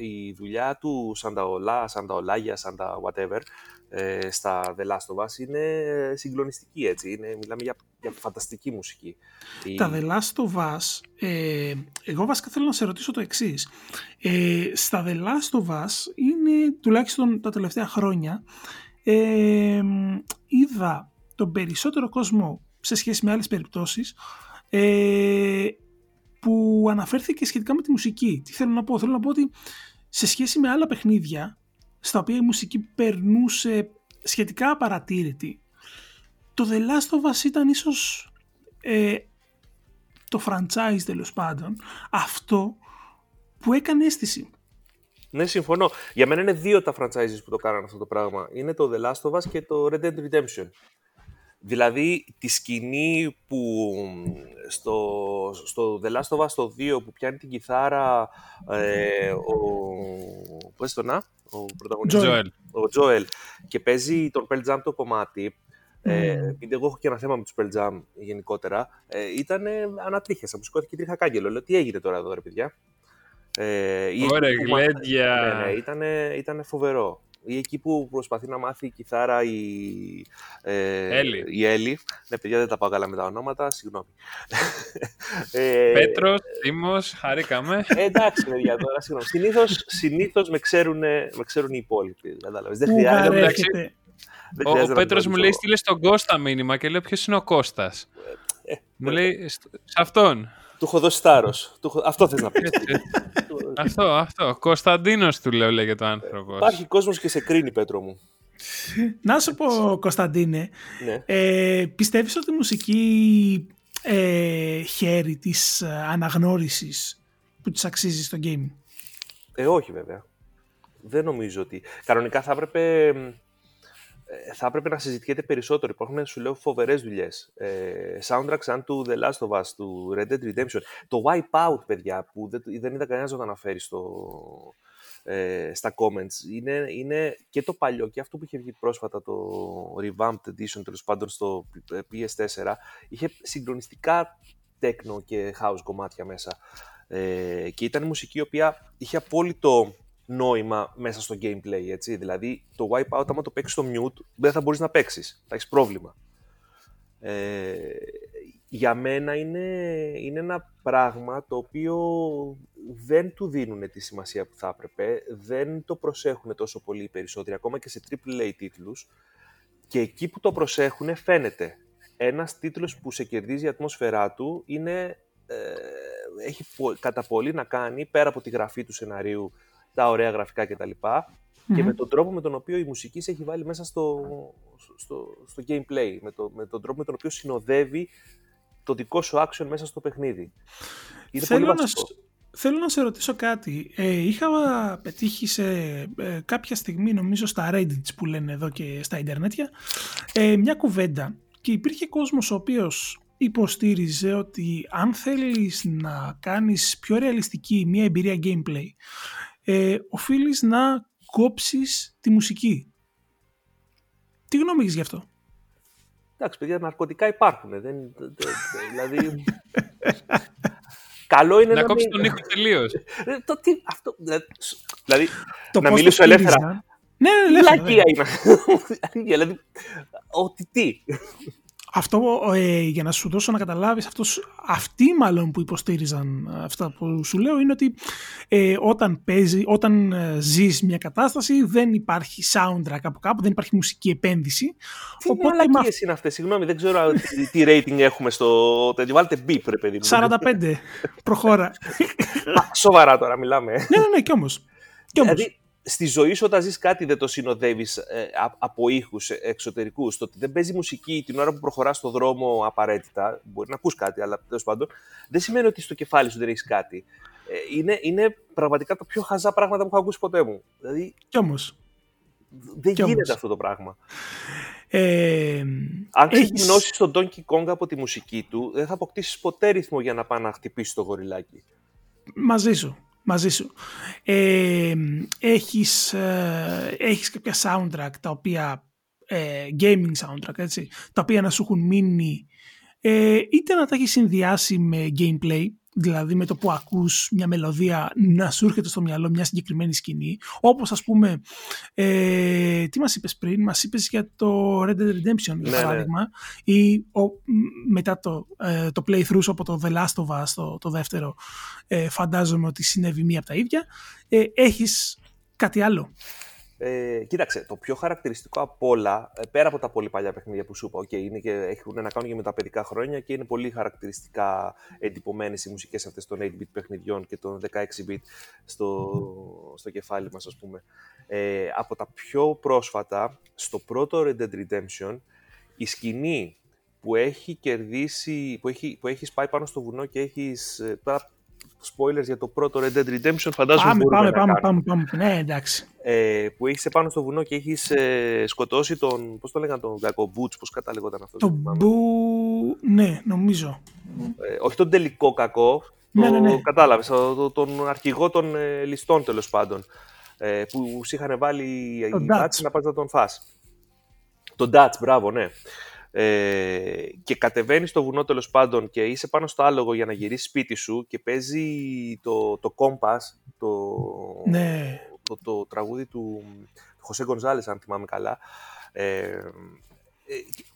η δουλειά του Σανταολά, Σανταολάγια, Σαντα whatever, ε, στα The Last of Us είναι συγκλονιστική έτσι, είναι, μιλάμε για, για φανταστική μουσική. Η- Τα The Last of Us, ε, εγώ βασικά θέλω να σε ρωτήσω το εξής. Ε, στα The Last of Us είναι τουλάχιστον τα τελευταία χρόνια ε, είδα τον περισσότερο κόσμο σε σχέση με άλλες περιπτώσεις ε, που αναφέρθηκε σχετικά με τη μουσική. Τι θέλω να πω, θέλω να πω ότι σε σχέση με άλλα παιχνίδια στα οποία η μουσική περνούσε σχετικά απαρατήρητη το The Last of Us ήταν ίσως ε, το franchise τέλος πάντων αυτό που έκανε αίσθηση. Ναι, συμφωνώ. Για μένα είναι δύο τα franchises που το κάνανε αυτό το πράγμα. Είναι το The Last of Us και το Red Dead Redemption. Δηλαδή, τη σκηνή που στο, στο The Last of Us το 2 που πιάνει την κιθάρα ε, ο... Πώς το να; Ο πρωταγωνιστής. Joel. Τζοέλ. Ο Joel. Και παίζει τον Pearl Jam το κομμάτι. Ε, Mm. επειδή εγώ έχω και ένα θέμα με τους Pearl Jam γενικότερα, ε, ήταν ανατρίχιασα, μου σηκώθηκε τρίχα κάγκελο. Λέω, τι έγινε τώρα εδώ, ρε παιδιά; Ε, η- Ωραία, που μα- γλέντια. Ναι, ναι, ήταν, ήταν φοβερό. Ή εκεί που προσπαθεί να μάθει η κιθάρα η, ε, Έλλη. η Έλλη. Ναι, παιδιά, δεν τα πάω καλά με τα ονόματα, συγγνώμη. ε, Πέτρος, Τίμος, χαρήκαμε. ε, εντάξει, παιδιά, τώρα συγγνώμη. Συνήθως, συνήθως με, ξέρουν, με ξέρουν οι υπόλοιποι. Κατάλαβες. Δεν Πού χρειάζεται, βαρέθηκετε. δεν Ο, χρειάζεται ο να Πέτρος μου γνωρίζω. λέει στείλε στον Κώστα μήνυμα και λέω ποιος είναι ο Κώστας; Ε, Μου λέει «Σ- σε αυτόν. Του έχω δώσει τάρος. Του έχω- Αυτό θες να πεις. Έτσι. αυτό, αυτό. Κωνσταντίνος του λέω λέγεται ο άνθρωπος. Υπάρχει κόσμος και σε κρίνει, Πέτρο μου. Να σου πω, Κωνσταντίνε, Ναι. ε, πιστεύεις ότι η μουσική ε, χέρι της ε, αναγνώρισης που της αξίζει στο gaming. Ε, όχι βέβαια. Δεν νομίζω ότι. Κανονικά θα έπρεπε, ε, θα έπρεπε να συζητιέται περισσότερο. Υπάρχουν, σου λέω, φοβερές δουλειές. Ε, soundtrack σαν του The Last of Us, του Red Dead Redemption. Το Wipeout, παιδιά, που δεν, δεν είδα κανένας να το αναφέρει στο, ε, στα comments. Είναι, είναι και το παλιό και αυτό που είχε βγει πρόσφατα, το Revamped Edition, τέλος πάντων, στο PS4. Είχε συγκλονιστικά techno και house κομμάτια μέσα. Ε, και ήταν μουσική η οποία είχε απόλυτο νόημα μέσα στο gameplay, έτσι. Δηλαδή, το Wipeout, άμα το παίξεις στο mute, δεν θα μπορείς να παίξεις. Θα έχεις πρόβλημα. Ε, για μένα είναι, είναι ένα πράγμα το οποίο δεν του δίνουν τη σημασία που θα έπρεπε, δεν το προσέχουν τόσο πολύ οι περισσότεροι, ακόμα και σε AAA τίτλους, και εκεί που το προσέχουν φαίνεται. Ένας τίτλος που σε κερδίζει η ατμόσφαιρά του είναι, ε, έχει πο- κατά πολύ να κάνει, πέρα από τη γραφή του σεναρίου, τα ωραία γραφικά κτλ. Και Μμμ. με τον τρόπο με τον οποίο η μουσική σε έχει βάλει μέσα στο, στο, στο gameplay, με, το, με τον τρόπο με τον οποίο συνοδεύει το δικό σου action μέσα στο παιχνίδι. Είναι πολύ Θέλω να, βασικό. σ- θέλω να σε ρωτήσω κάτι. Ε, είχα πετύχει σε ε, κάποια στιγμή, νομίζω στα Reddits που λένε εδώ και στα Ιντερνετια, ε, μια κουβέντα και υπήρχε κόσμος ο οποίος υποστήριζε ότι αν θέλεις να κάνεις πιο ρεαλιστική μια εμπειρία gameplay, ε, οφείλεις να κόψεις τη μουσική. Τι γνώμη έχεις γι' αυτό; Εντάξει, παιδιά, ναρκωτικά υπάρχουν. Δεν, δε- δε- δηλαδή... Καλό είναι Να να, κόψεις μην... τον ήχο τελείως. Ε, το τι, αυτό, δηλαδή, σ- δηλαδή, Το να πώς το μιλήσω ελεύθερα. στήριζαν. Ναι, ναι, ελεύθερα. ναι. Λακία είναι. δηλαδή, ότι τι; Αυτό ε, για να σου δώσω να καταλάβεις αυτός, αυτοί μάλλον που υποστήριζαν αυτά που σου λέω είναι ότι ε, όταν παίζει, όταν ε, ζεις μια κατάσταση δεν υπάρχει soundtrack από κάπου, δεν υπάρχει μουσική επένδυση Τι Οπότε μαλακίες με αυ- είναι αυτές, συγγνώμη, δεν ξέρω α, τι, τι rating έχουμε στο τέτοιο. Βάλτε beep, ρε παιδί μου. 45 προχώρα Α, Σοβαρά τώρα μιλάμε. ναι ναι ναι κι όμως, κι όμως. Δηλαδή, στη ζωή σου όταν ζεις κάτι δεν το συνοδεύεις ε, α- από ήχους ε, εξωτερικούς. Το ότι δεν παίζει μουσική την ώρα που προχωράς στο δρόμο απαραίτητα, μπορεί να ακούς κάτι, αλλά τέλος πάντων, δεν σημαίνει ότι στο κεφάλι σου δεν έχεις κάτι. Ε, είναι, είναι πραγματικά τα πιο χαζά πράγματα που έχω ακούσει ποτέ μου. Δηλαδή, κι όμως. δεν Κι γίνεται όμως. αυτό το πράγμα. Ε, Αν έχεις- ξεκινώσει τον Donkey Kong από τη μουσική του, δεν θα αποκτήσεις ποτέ ρυθμό για να πάει να χτυπήσεις το γοριλάκι. Μαζί σου. Μαζί σου. Ε, έχεις, ε, έχεις κάποια soundtrack τα οποία ε, gaming soundtrack έτσι, τα οποία να σου έχουν μείνει ε, είτε να τα έχεις συνδυάσει με gameplay δηλαδή με το που ακούς μια μελωδία να σου έρχεται στο μυαλό μια συγκεκριμένη σκηνή όπως ας πούμε ε, τι μας είπες πριν; Μας είπες για το Red Dead Redemption για Ναι, ναι. παράδειγμα ή ο, μ, μετά το, ε, το playthrough σου από το The Last of Us το, το δεύτερο ε, φαντάζομαι ότι συνέβη μία από τα ίδια ε, έχεις κάτι άλλο Ε, κοίταξε, το πιο χαρακτηριστικό από όλα, ε, πέρα από τα πολύ παλιά παιχνίδια που σου είπα, okay, είναι και, έχουν να κάνουν και με τα παιδικά χρόνια και είναι πολύ χαρακτηριστικά εντυπωμένες οι μουσικές αυτές των 8-bit παιχνιδιών και των 16-bit στο, στο κεφάλι μας, ας πούμε. Ε, από τα πιο πρόσφατα, στο πρώτο Red Dead Redemption, η σκηνή που έχει κερδίσει, που, έχει, που έχεις πάει πάνω στο βουνό και έχεις, ε, τώρα spoilers για το πρώτο Red Dead Redemption, φαντάζομαι πάμε, μπορούμε πάμε, να πάμε, κάνουμε πάμε, πάμε, ναι εντάξει ε, που έχεις επάνω στο βουνό και έχεις ε, σκοτώσει τον, πώς το λέγανε τον κακό, Μπούτς, πώς κατάλεγονταν αυτός. το δεν θυμάμαι. μπου ναι νομίζω Ε, όχι τον τελικό κακό, Ναι, το, ναι, ναι. κατάλαβες, το- το- τον αρχηγό των ε, ληστών τέλος πάντων, ε, που σου είχαν βάλει οι Τον μπάτσοι Dutch. να πας να τον φας. Τον Dutch, μπράβο, ναι. Ε, και κατεβαίνεις στο βουνό τέλος πάντων και είσαι πάνω στο άλογο για να γυρίσεις σπίτι σου και παίζει το, το κόμπας, το, ναι το το, το τραγούδι του Χωσέ Γκονζάλες, αν θυμάμαι καλά. Ε, ε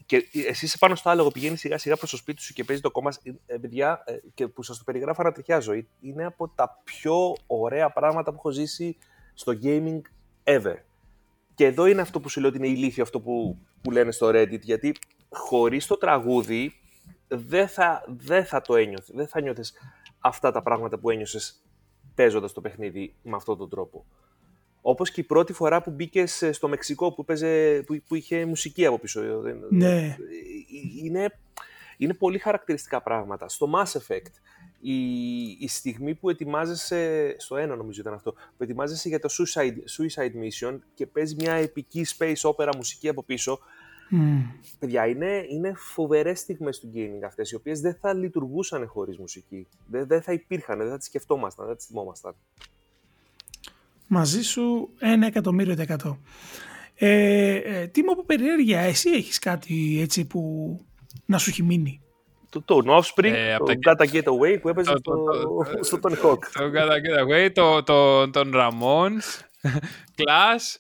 και εσύ είσαι πάνω στο άλογο, πηγαίνεις σιγά σιγά προς το σπίτι σου και παίζει το κόμμα. Ε, παιδιά, ε, και που σας το περιγράφω ανατριχιάζω. Είναι από τα πιο ωραία πράγματα που έχω ζήσει στο gaming ever. Και εδώ είναι αυτό που σου λέω ότι είναι ηλίθιο αυτό που, που λένε στο Reddit, γιατί χωρίς το τραγούδι δεν θα, δεν θα το ένιωθες, δεν θα νιώθεις αυτά τα πράγματα που ένιωσες παίζοντας το παιχνίδι με αυτόν τον τρόπο. Όπως και η πρώτη φορά που μπήκες στο Μεξικό που, παίζε, που, που είχε μουσική από πίσω. Ναι. Ε, ε, είναι, είναι πολύ χαρακτηριστικά πράγματα. Στο Mass Effect η, η στιγμή που ετοιμάζεσαι, στο ένα νομίζω ήταν αυτό, που ετοιμάζεσαι για το Suicide, suicide Mission και παίζει μια επική space opera μουσική από πίσω, mm. παιδιά, είναι, είναι φοβερές στιγμές του gaming αυτές, οι οποίες δεν θα λειτουργούσαν χωρίς μουσική. Δεν, δεν θα υπήρχαν, δεν θα τις σκεφτόμασταν, δεν θα τις θυμόμασταν. Μαζί σου ένα εκατομμύριο δεκατό. Ε, ε, τι μου από περιέργεια, εσύ έχεις κάτι έτσι που να σου έχει μείνει; Το, το Offspring, ε, το Gotta Get Away που έπαιζε το, το, στο Tony Hawk. Το Gotta Get Away, το, το, τον Ramones, Clash.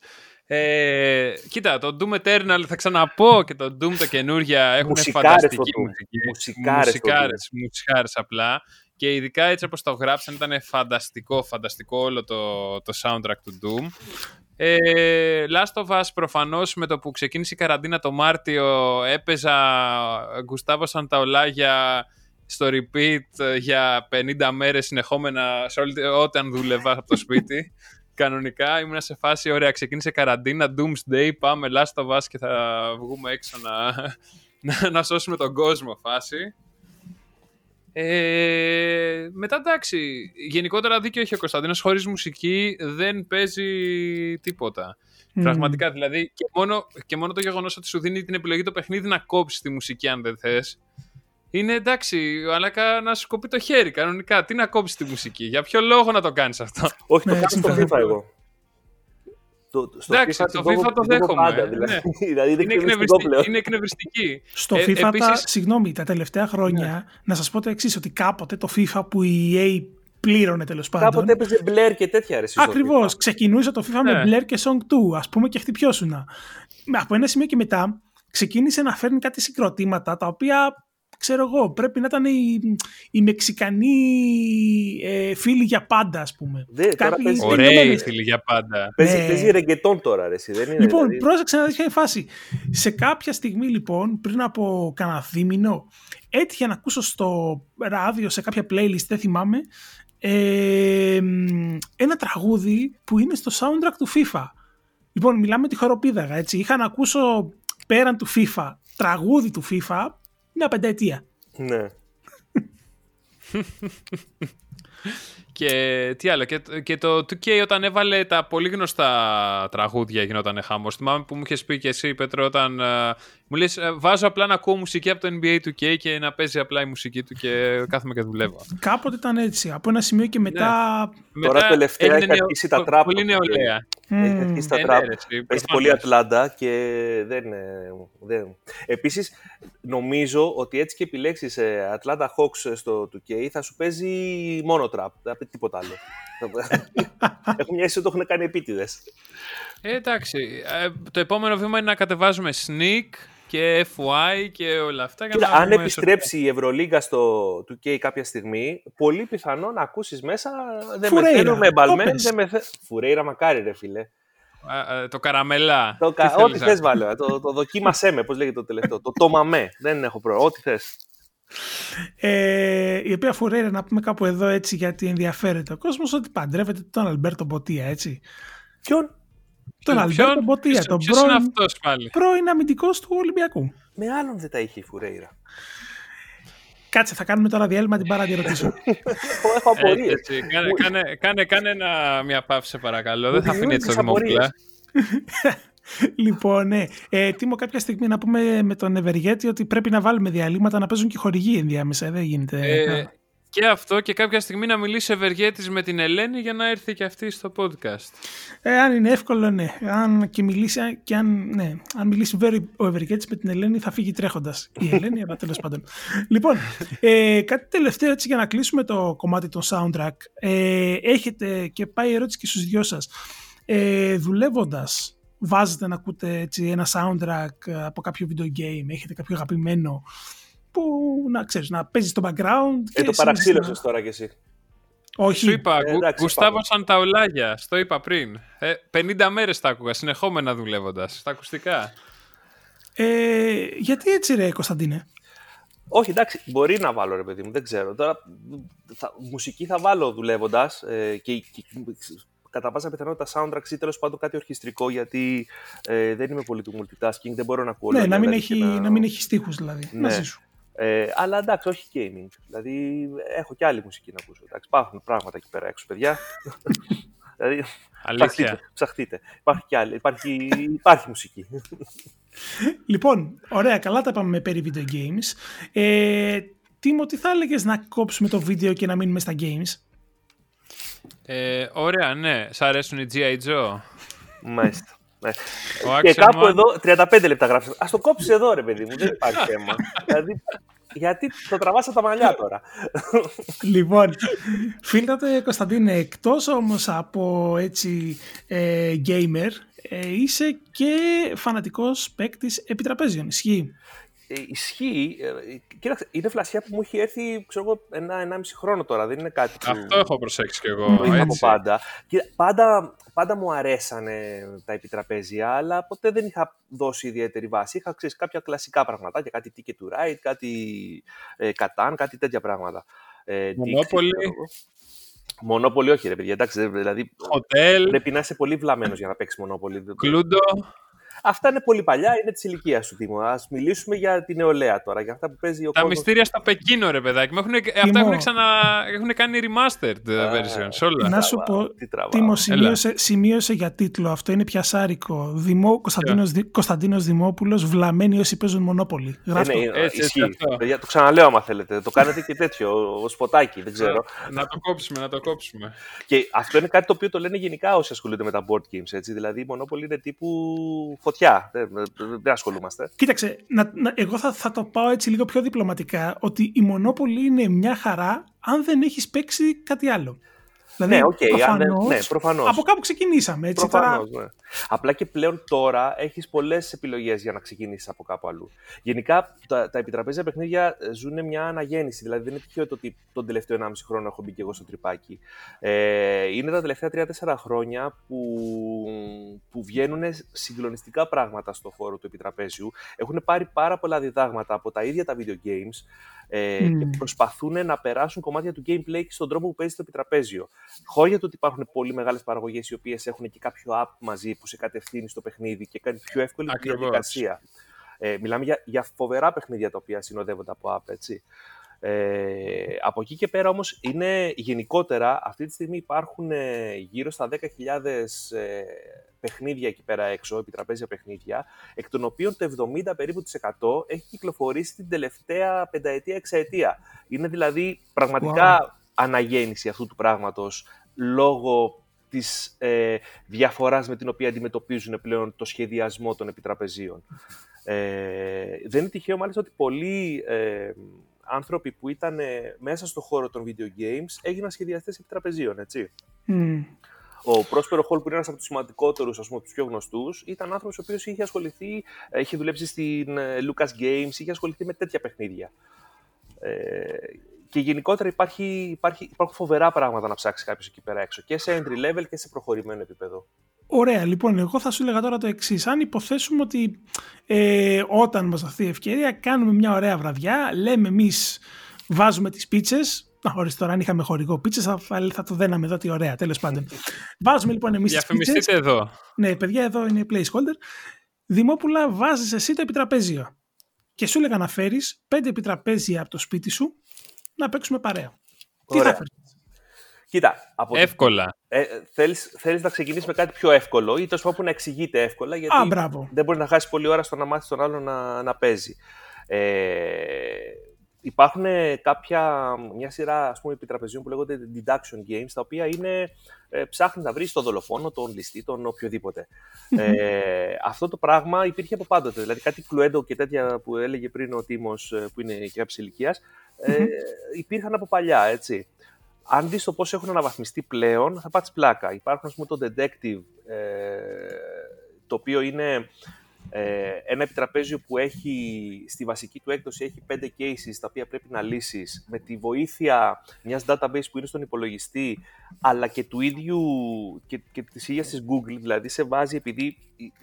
Ε, κοίτα, το Doom Eternal θα ξαναπώ και το Doom το καινούργια έχουν φανταστική μουσική. Μουσικάρες, μουσικάρες, μουσικάρες απλά. Και ειδικά έτσι όπως το γράψαν ήταν φανταστικό, φανταστικό όλο το, το soundtrack του Doom. Ε, Last of Us προφανώς με το που ξεκίνησε η καραντίνα το Μάρτιο έπαιζα Γκουστάβο Σανταολάγια στο repeat για 50 μέρες συνεχόμενα σε όλη, όταν δούλευα από το σπίτι. Κανονικά ήμουν σε φάση, ωραία, ξεκίνησε καραντίνα, Doomsday, πάμε Last of Us και θα βγούμε έξω να, να, να σώσουμε τον κόσμο φάση. Ε, μετά εντάξει, γενικότερα δίκιο έχει ο Κωνσταντίνος, χωρίς μουσική δεν παίζει τίποτα. Mm. Πραγματικά δηλαδή και μόνο, και μόνο το γεγονός ότι σου δίνει την επιλογή το παιχνίδι να κόψεις τη μουσική αν δεν θες. Είναι εντάξει, αλλά να σου κοπεί το χέρι κανονικά. Τι να κόψεις τη μουσική, για ποιο λόγο να το κάνεις αυτό; Όχι, το ναι, κάνω στο FIFA εγώ. Το, στο Εντάξει, FIFA, το FIFA το δέχομαι. Πάντα, δηλαδή. Ναι. δηλαδή είναι, εκνευριστική, είναι εκνευριστική. Στο ε, FIFA, επίσης... τα, συγγνώμη, τα τελευταία χρόνια, ναι. να σας πω το εξής ότι κάποτε το FIFA που η EA πλήρωνε τέλος πάντων. Κάποτε έπαιζε Blair και τέτοια αρέσει. Ακριβώς. Ξεκινούσε το FIFA ναι. με Blair και Song 2, ας πούμε, και χτυπιώσουνα. Από ένα σημείο και μετά ξεκίνησε να φέρνει κάτι συγκροτήματα τα οποία ξέρω εγώ, πρέπει να ήταν οι, οι Μεξικανοί ε, φίλοι για πάντα, ας πούμε. Δε, Κάποιοι Ωραίοι φίλοι για πάντα. Παίζει, ναι. παίζει ρεγκετόν τώρα, ρε, δεν είναι. Λοιπόν, δηλαδή... πρόσεξε να δεις ποια φάση. Σε κάποια στιγμή, λοιπόν, πριν από κανένα δίμηνο, έτυχε να ακούσω στο ράδιο, σε κάποια playlist, δεν θυμάμαι, ε, ένα τραγούδι που είναι στο soundtrack του FIFA. Λοιπόν, μιλάμε τη χοροπίδαγα, έτσι. Είχα να ακούσω πέραν του FIFA, τραγούδι του FIFA, μια πενταετία. Ναι. και τι άλλο, και, και το 2K όταν έβαλε τα πολύ γνωστά τραγούδια γινόταν χάμος. Θυμάμαι που μου είχες πει και εσύ, Πέτρο, όταν uh, μου λες ε, βάζω απλά να ακούω μουσική από το NBA 2K και να παίζει απλά η μουσική του και κάθομαι και δουλεύω. Κάποτε ήταν έτσι, από ένα σημείο και μετά... Ναι. Τώρα τελευταία έχει αρχίσει τα τράπ. Πολύ νεολαία. Έχει αρχίσει τα τράπ. Παίζει πολύ Ατλάντα και δεν... δεν... Επίσης, νομίζω ότι έτσι και επιλέξεις Ατλάντα Hawks στο 2K θα σου παίζει μόνο τραπ, δεν τίποτα άλλο. Έχω μια αίσθηση ότι το έχουν κάνει επίτηδες. Ε, εντάξει. Ε, το επόμενο βήμα είναι να κατεβάζουμε Snik και FY και όλα αυτά. Κοίτα, αν επιστρέψει η Ευρωλίγκα στο 2K κάποια στιγμή, πολύ πιθανό να ακούσεις μέσα. Δεν με θέλω με μπαλμέν. Με θε... Φουρέιρα, μακάρι, ρε φίλε. το καραμελά. Το κα... Ό,τι θες, βάλε. το, το δοκίμασέ με, πώς λέγεται το τελευταίο. το τόμαμε. Δεν έχω πρόβλημα. Ό,τι θες. Ε, η οποία Φουρέιρα, να πούμε κάπου εδώ έτσι, γιατί ενδιαφέρεται ο κόσμος, ότι παντρεύεται τον Αλμπέρτο Μποτία, έτσι. Ποιον; Τον Αλμπέρτο Μποτία, τον πρώην, πρώην αμυντικός του Ολυμπιακού. Με άλλον δεν τα είχε η Φουρέιρα. Κάτσε, θα κάνουμε τώρα διάλειμμα την πάρα ρωτήσω. Έχω απορίες. κάνε, κάνε, κάνε, κάνε ένα, μια παύση, σε παρακαλώ. Δεν θα αφήνει έτσι το δημόπουλα. Λοιπόν, ναι. Ε, τίμω κάποια στιγμή να πούμε με τον Ευεργέτη ότι πρέπει να βάλουμε διαλύματα να παίζουν και χορηγοί ενδιάμεσα. Δεν γίνεται. Ε, και αυτό και κάποια στιγμή να μιλήσει Ευεργέτης με την Ελένη για να έρθει και αυτή στο podcast. Ε, αν είναι εύκολο, ναι. Αν, και μιλήσει, και αν, ναι. αν μιλήσει ο Ευεργέτης με την Ελένη θα φύγει τρέχοντας. Η Ελένη, αλλά τέλος πάντων. λοιπόν, ε, κάτι τελευταίο έτσι για να κλείσουμε το κομμάτι των soundtrack. Ε, έχετε και πάει η ερώτηση και στους δυο σας. ε, δουλεύοντας βάζετε να ακούτε έτσι, ένα soundtrack από κάποιο video game, έχετε κάποιο αγαπημένο που να ξέρεις, να παίζεις στο background. Ε, το παραξήλωσες τώρα κι εσύ. Όχι. Σου είπα, ε, εντάξει, Γουστάβο Σανταολάγια, στο είπα πριν. Ε, 50 μέρες τα άκουγα, συνεχόμενα δουλεύοντας, στα ακουστικά. Ε, γιατί έτσι ρε Κωνσταντίνε; Όχι, εντάξει, μπορεί να βάλω ρε παιδί μου, δεν ξέρω. Τώρα, θα, μουσική θα βάλω δουλεύοντας ε, και, και, κατά πάσα πιθανότητα soundtracks ή τέλος πάντων κάτι ορχιστρικό, γιατί ε, δεν είμαι πολύ του multitasking, δεν μπορώ να ακούω. Ναι, να μην, έχει, να... να μην έχει στίχους δηλαδή, ναι. μαζί σου. Ε, αλλά εντάξει, όχι gaming. Δηλαδή, έχω και άλλη μουσική να ακούσω. Εντάξει, υπάρχουν πράγματα εκεί πέρα έξω, παιδιά. δηλαδή, Αλήθεια. Ψαχτείτε, Υπάρχει και άλλη. Υπάρχει, υπάρχει μουσική. Λοιπόν, ωραία, καλά τα πάμε περί video games. Ε, Τίμω, τι θα έλεγες να κόψουμε το βίντεο και να μείνουμε στα games; Ε, ωραία, ναι. Σ' αρέσουν οι G.I. Joe; Μάλιστα. Ναι. Και κάπου εδώ 35 λεπτά γράφεις. Α το κόψεις εδώ, ρε παιδί μου. Δεν υπάρχει θέμα. δηλαδή, γιατί το τραβάσα τα μαλλιά τώρα. λοιπόν, φίλτατε Κωνσταντίνε, εκτός όμως από έτσι ε, gamer, ε, είσαι και φανατικός παίκτης επιτραπέζιων. Ισχύει; Ε, ισχύει. Ε, κοίταξε, είναι φλασιά που μου έχει έρθει ξέρω εγώ, ένα, ενάμιση χρόνο τώρα. Δεν είναι κάτι που... Αυτό έχω προσέξει κι εγώ. είχα από πάντα. πάντα. Πάντα μου αρέσανε τα επιτραπέζια, αλλά ποτέ δεν είχα δώσει ιδιαίτερη βάση. Είχα ξέρεις, κάποια κλασικά πραγματάκια, κάτι ticket to ride, κάτι ε, κατάν, κάτι τέτοια πράγματα. Ε, Μονόπολη. Μονόπολη όχι ρε παιδιά, εντάξει, δηλαδή Hotel. πρέπει να είσαι πολύ βλαμμένος για να παίξεις μονόπολη. Κλούντο. Αυτά είναι πολύ παλιά, είναι της ηλικίας σου, Τίμω. Α μιλήσουμε για την νεολαία τώρα, για αυτά που παίζει ο Τα κόσμος... μυστήρια στο Πεκίνο, ρε παιδάκι. Έχουν, αυτά έχουν, ξανα... έχουν κάνει remastered versions όλα. Να σου πω, Τίμω, σημείωσε, σημείωσε, για τίτλο αυτό, είναι πιασάρικο. Δημό, Κωνσταντίνος, yeah. Κωνσταντίνος Δημόπουλος, βλαμμένοι όσοι παίζουν Μονόπολη. Ε, ναι, έτσι, έτσι, Παιδιά, το ξαναλέω άμα θέλετε. Το κάνετε και τέτοιο, ο σποτάκι, δεν ξέρω. να το κόψουμε, να το κόψουμε. Και αυτό είναι κάτι το οποίο το λένε γενικά όσοι ασχολούνται με τα board games. Έτσι. Δηλαδή, η Μονόπολη είναι τύπου φωτιά. Δεν, δεν ασχολούμαστε. Κοίταξε, να, να, εγώ θα, θα το πάω έτσι λίγο πιο διπλωματικά, ότι η Μονόπολη είναι μια χαρά αν δεν έχεις παίξει κάτι άλλο. Δηλαδή, ναι, okay, προφανώς, ναι, προφανώς. Από κάπου ξεκινήσαμε. Έτσι, προφανώς, ναι. Απλά και πλέον τώρα έχεις πολλές επιλογές για να ξεκινήσεις από κάπου αλλού. Γενικά τα, τα επιτραπέζια παιχνίδια ζουν μια αναγέννηση. Δηλαδή δεν είναι τυχαίο το ότι τον τελευταίο 1,5 χρόνο έχω μπει και εγώ στο τρυπάκι. Ε, είναι τα τελευταία 3-4 χρόνια που, που βγαίνουν συγκλονιστικά πράγματα στο χώρο του επιτραπέζιου. Έχουν πάρει πάρα πολλά διδάγματα από τα ίδια τα video games ε, mm. και προσπαθούν να περάσουν κομμάτια του gameplay και στον τρόπο που παίζει το επιτραπέζιο. Χώρια του ότι υπάρχουν πολύ μεγάλες παραγωγές οι οποίες έχουν και κάποιο app μαζί που σε κατευθύνει στο παιχνίδι και κάνει πιο εύκολη τη διαδικασία. Ε, μιλάμε για, για φοβερά παιχνίδια τα οποία συνοδεύονται από app, έτσι. Ε, από εκεί και πέρα όμως είναι γενικότερα, αυτή τη στιγμή υπάρχουν ε, γύρω στα 10.000 ε, παιχνίδια εκεί πέρα έξω, επιτραπέζια παιχνίδια, εκ των οποίων το 70 περίπου της 100 έχει κυκλοφορήσει την τελευταία πενταετία, εξαετία. Είναι δηλαδή πραγματικά αναγέννηση αυτού του πράγματος λόγω της ε, διαφοράς με την οποία αντιμετωπίζουν πλέον το σχεδιασμό των επιτραπεζίων. Ε, δεν είναι τυχαίο μάλιστα ότι πολλοί ε, άνθρωποι που ήταν μέσα στο χώρο των video games έγιναν σχεδιαστές επιτραπεζίων, έτσι. Mm. Ο Πρόσπερο Χολ, που είναι ένας από τους σημαντικότερους, ας πούμε, τους πιο γνωστούς, ήταν άνθρωπος ο οποίος είχε ασχοληθεί, είχε δουλέψει στην Lucas Games, είχε ασχοληθεί με τέτοια παιχνίδια. Ε, και γενικότερα υπάρχει, υπάρχει, υπάρχουν φοβερά πράγματα να ψάξει κάποιος εκεί πέρα έξω και σε entry level και σε προχωρημένο επίπεδο. Ωραία, λοιπόν, εγώ θα σου έλεγα τώρα το εξής. Αν υποθέσουμε ότι ε, όταν μας δοθεί η ευκαιρία, κάνουμε μια ωραία βραδιά, λέμε εμείς βάζουμε τις πίτσες. Να χωρί τώρα, αν είχαμε χορηγό πίτσες, θα, θα το δέναμε εδώ τι ωραία, τέλος πάντων. Βάζουμε λοιπόν εμείς τις πίτσες. εδώ. Ναι, παιδιά, εδώ είναι placeholder. Δημόπουλα, βάζεις εσύ το επιτραπέζιο. Και σου έλεγα να φέρεις πέντε επιτραπέζια από το σπίτι σου να παίξουμε παρέα. Τι θα φέρεις. Κοίτα, από εύκολα. Ε, θέλεις, θέλεις να ξεκινήσεις με κάτι πιο εύκολο ή τόσο που να εξηγείται εύκολα γιατί Α, δεν μπορεί να χάσει πολλή ώρα στο να μάθεις τον άλλο να, να παίζει. Ε, υπάρχουν κάποια, μια σειρά ας πούμε, επιτραπεζίων που λέγονται deduction games, τα οποία είναι, ε, ψάχνεις να βρεις τον δολοφόνο, τον ληστή, τον οποιοδήποτε. ε, αυτό το πράγμα υπήρχε από πάντοτε. Δηλαδή κάτι κλουέντο και τέτοια που έλεγε πριν ο Τίμος, ε, που είναι και κάποια ηλικίας, ε, υπήρχαν από παλιά, έτσι. αν δεις το πώς έχουν αναβαθμιστεί πλέον, θα πάτσεις πλάκα. Υπάρχουν, ας πούμε, το Detective, ε, το οποίο είναι ε, ένα επιτραπέζιο που έχει, στη βασική του έκδοση έχει πέντε cases τα οποία πρέπει να λύσεις με τη βοήθεια μιας database που είναι στον υπολογιστή αλλά και του ίδιου και, και της ίδιας της Google, δηλαδή σε βάζει επειδή,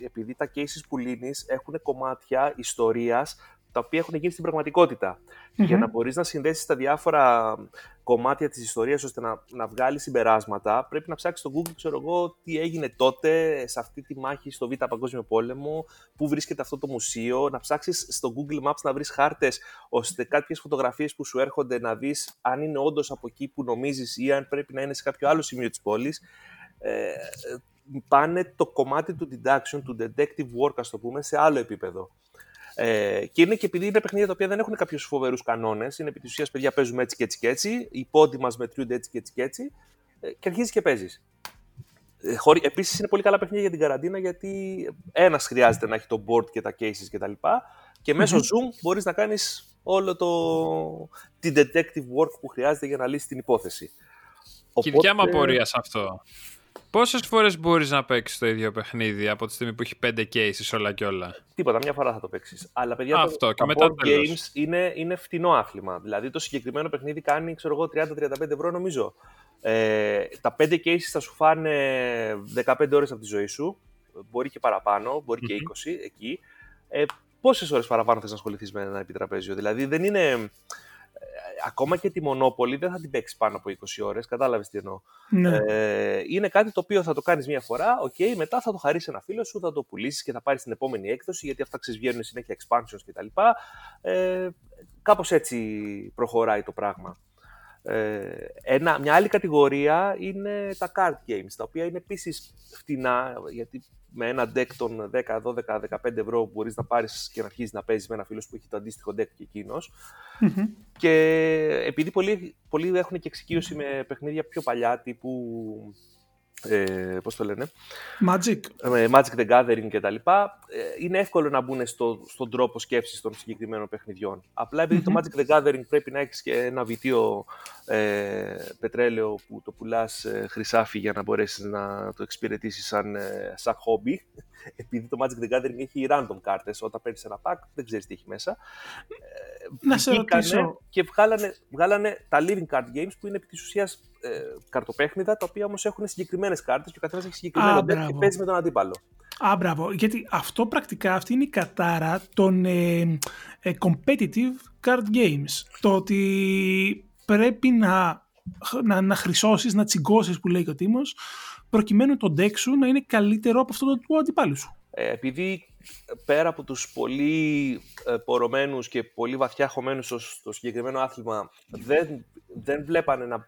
επειδή τα cases που λύνεις έχουν κομμάτια ιστορίας τα οποία έχουν γίνει στην πραγματικότητα. Για να μπορείς να συνδέσεις τα διάφορα κομμάτια της ιστορίας ώστε να, να βγάλει συμπεράσματα, πρέπει να ψάξεις στο Google, ξέρω εγώ, τι έγινε τότε σε αυτή τη μάχη στο Β' Παγκόσμιο Πόλεμο, πού βρίσκεται αυτό το μουσείο, να ψάξεις στο Google Maps να βρεις χάρτες, ώστε κάποιες φωτογραφίες που σου έρχονται να δεις αν είναι όντως από εκεί που νομίζεις ή αν πρέπει να είναι σε κάποιο άλλο σημείο της πόλης. Ε, πάνε το κομμάτι του deduction, του detective work, ας το πούμε, σε άλλο επίπεδο. Ε, και είναι και επειδή είναι παιχνίδια τα οποία δεν έχουν κάποιους φοβερούς κανόνες. Είναι επί της ουσίας, παιδιά, παίζουμε έτσι και έτσι και έτσι. Οι πόντι μας μετριούνται έτσι και έτσι και έτσι. Ε, και αρχίζεις και παίζεις. Ε, Επίσης είναι πολύ καλά παιχνίδια για την καραντίνα γιατί ένας χρειάζεται να έχει το board και τα cases κτλ. Και, και μέσω Zoom μπορείς να κάνεις όλο το την detective work που χρειάζεται για να λύσεις την υπόθεση. Και η δικιά μου απορία σε αυτό. Πόσες φορές μπορείς να παίξεις το ίδιο παιχνίδι από τη στιγμή που έχει πέντε cases όλα και όλα; Τίποτα, μια φορά θα το παίξεις. Αλλά παιδιά, Αυτό, το, και μετά board games είναι, είναι φτηνό άθλημα. Δηλαδή το συγκεκριμένο παιχνίδι κάνει, ξέρω εγώ, 30-35 ευρώ νομίζω. Ε, τα 5 cases θα σου φάνε 15 ώρες από τη ζωή σου. Μπορεί και παραπάνω, μπορεί και 20 εκεί. Ε, Πόσες ώρες παραπάνω θες να ασχοληθείς με ένα επιτραπέζιο. Δηλαδή δεν είναι ακόμα και τη μονόπολη δεν θα την παίξεις πάνω από 20 ώρες. Κατάλαβες τι εννοώ. Ναι. Ε, είναι κάτι το οποίο θα το κάνεις μία φορά, okay, μετά θα το χαρίσεις ένα φίλο σου, θα το πουλήσεις και θα πάρεις την επόμενη έκδοση, γιατί αυτά ξεσβγαίνουν συνέχεια expansions κτλ. Ε, Κάπως έτσι προχωράει το πράγμα. Ε, ένα, μια άλλη κατηγορία είναι τα card games, τα οποία είναι επίσης φτηνά, γιατί με ένα deck των 10, 12, 15 ευρώ μπορείς να πάρεις και να αρχίσεις να παίζεις με ένα φίλο που έχει το αντίστοιχο deck και εκεινος Και επειδή πολλοί, πολλοί έχουν και εξοικείωση με παιχνίδια πιο παλιά, τύπου ε, πώς το λένε, Magic. Ε, Magic the Gathering και τα λοιπά, ε, είναι εύκολο να μπουν στο, στον τρόπο σκέψης των συγκεκριμένων παιχνιδιών. Απλά το Magic the Gathering πρέπει να έχεις και ένα βιτίο ε, πετρέλαιο που το πουλάς ε, χρυσάφι για να μπορέσεις να το εξυπηρετήσεις σαν, ε, σαν hobby. Επειδή το Magic the Gathering έχει random κάρτες, όταν παίρνεις ένα pack δεν ξέρεις τι έχει μέσα. Να σε ρωτήσω. Και βγάλανε, βγάλανε τα living card games που είναι επί της ουσίας ε, καρτοπέχνητα, τα οποία όμως έχουν συγκεκριμένες κάρτες και ο καθένας έχει συγκεκριμένο deck και παίζει με τον αντίπαλο. Α, μπράβο. Γιατί αυτό πρακτικά αυτή είναι η κατάρα των ε, ε, competitive card games. Το ότι πρέπει να, να, να χρυσώσεις, να τσιγκώσεις που λέει και ο Τίμος, προκειμένου το deck σου να είναι καλύτερο από αυτό του αντιπάλου σου. Ε, επειδή πέρα από τους πολύ ε, πορωμένους και πολύ βαθιά χωμένους στο, στο συγκεκριμένο άθλημα δεν, δεν βλέπανε να,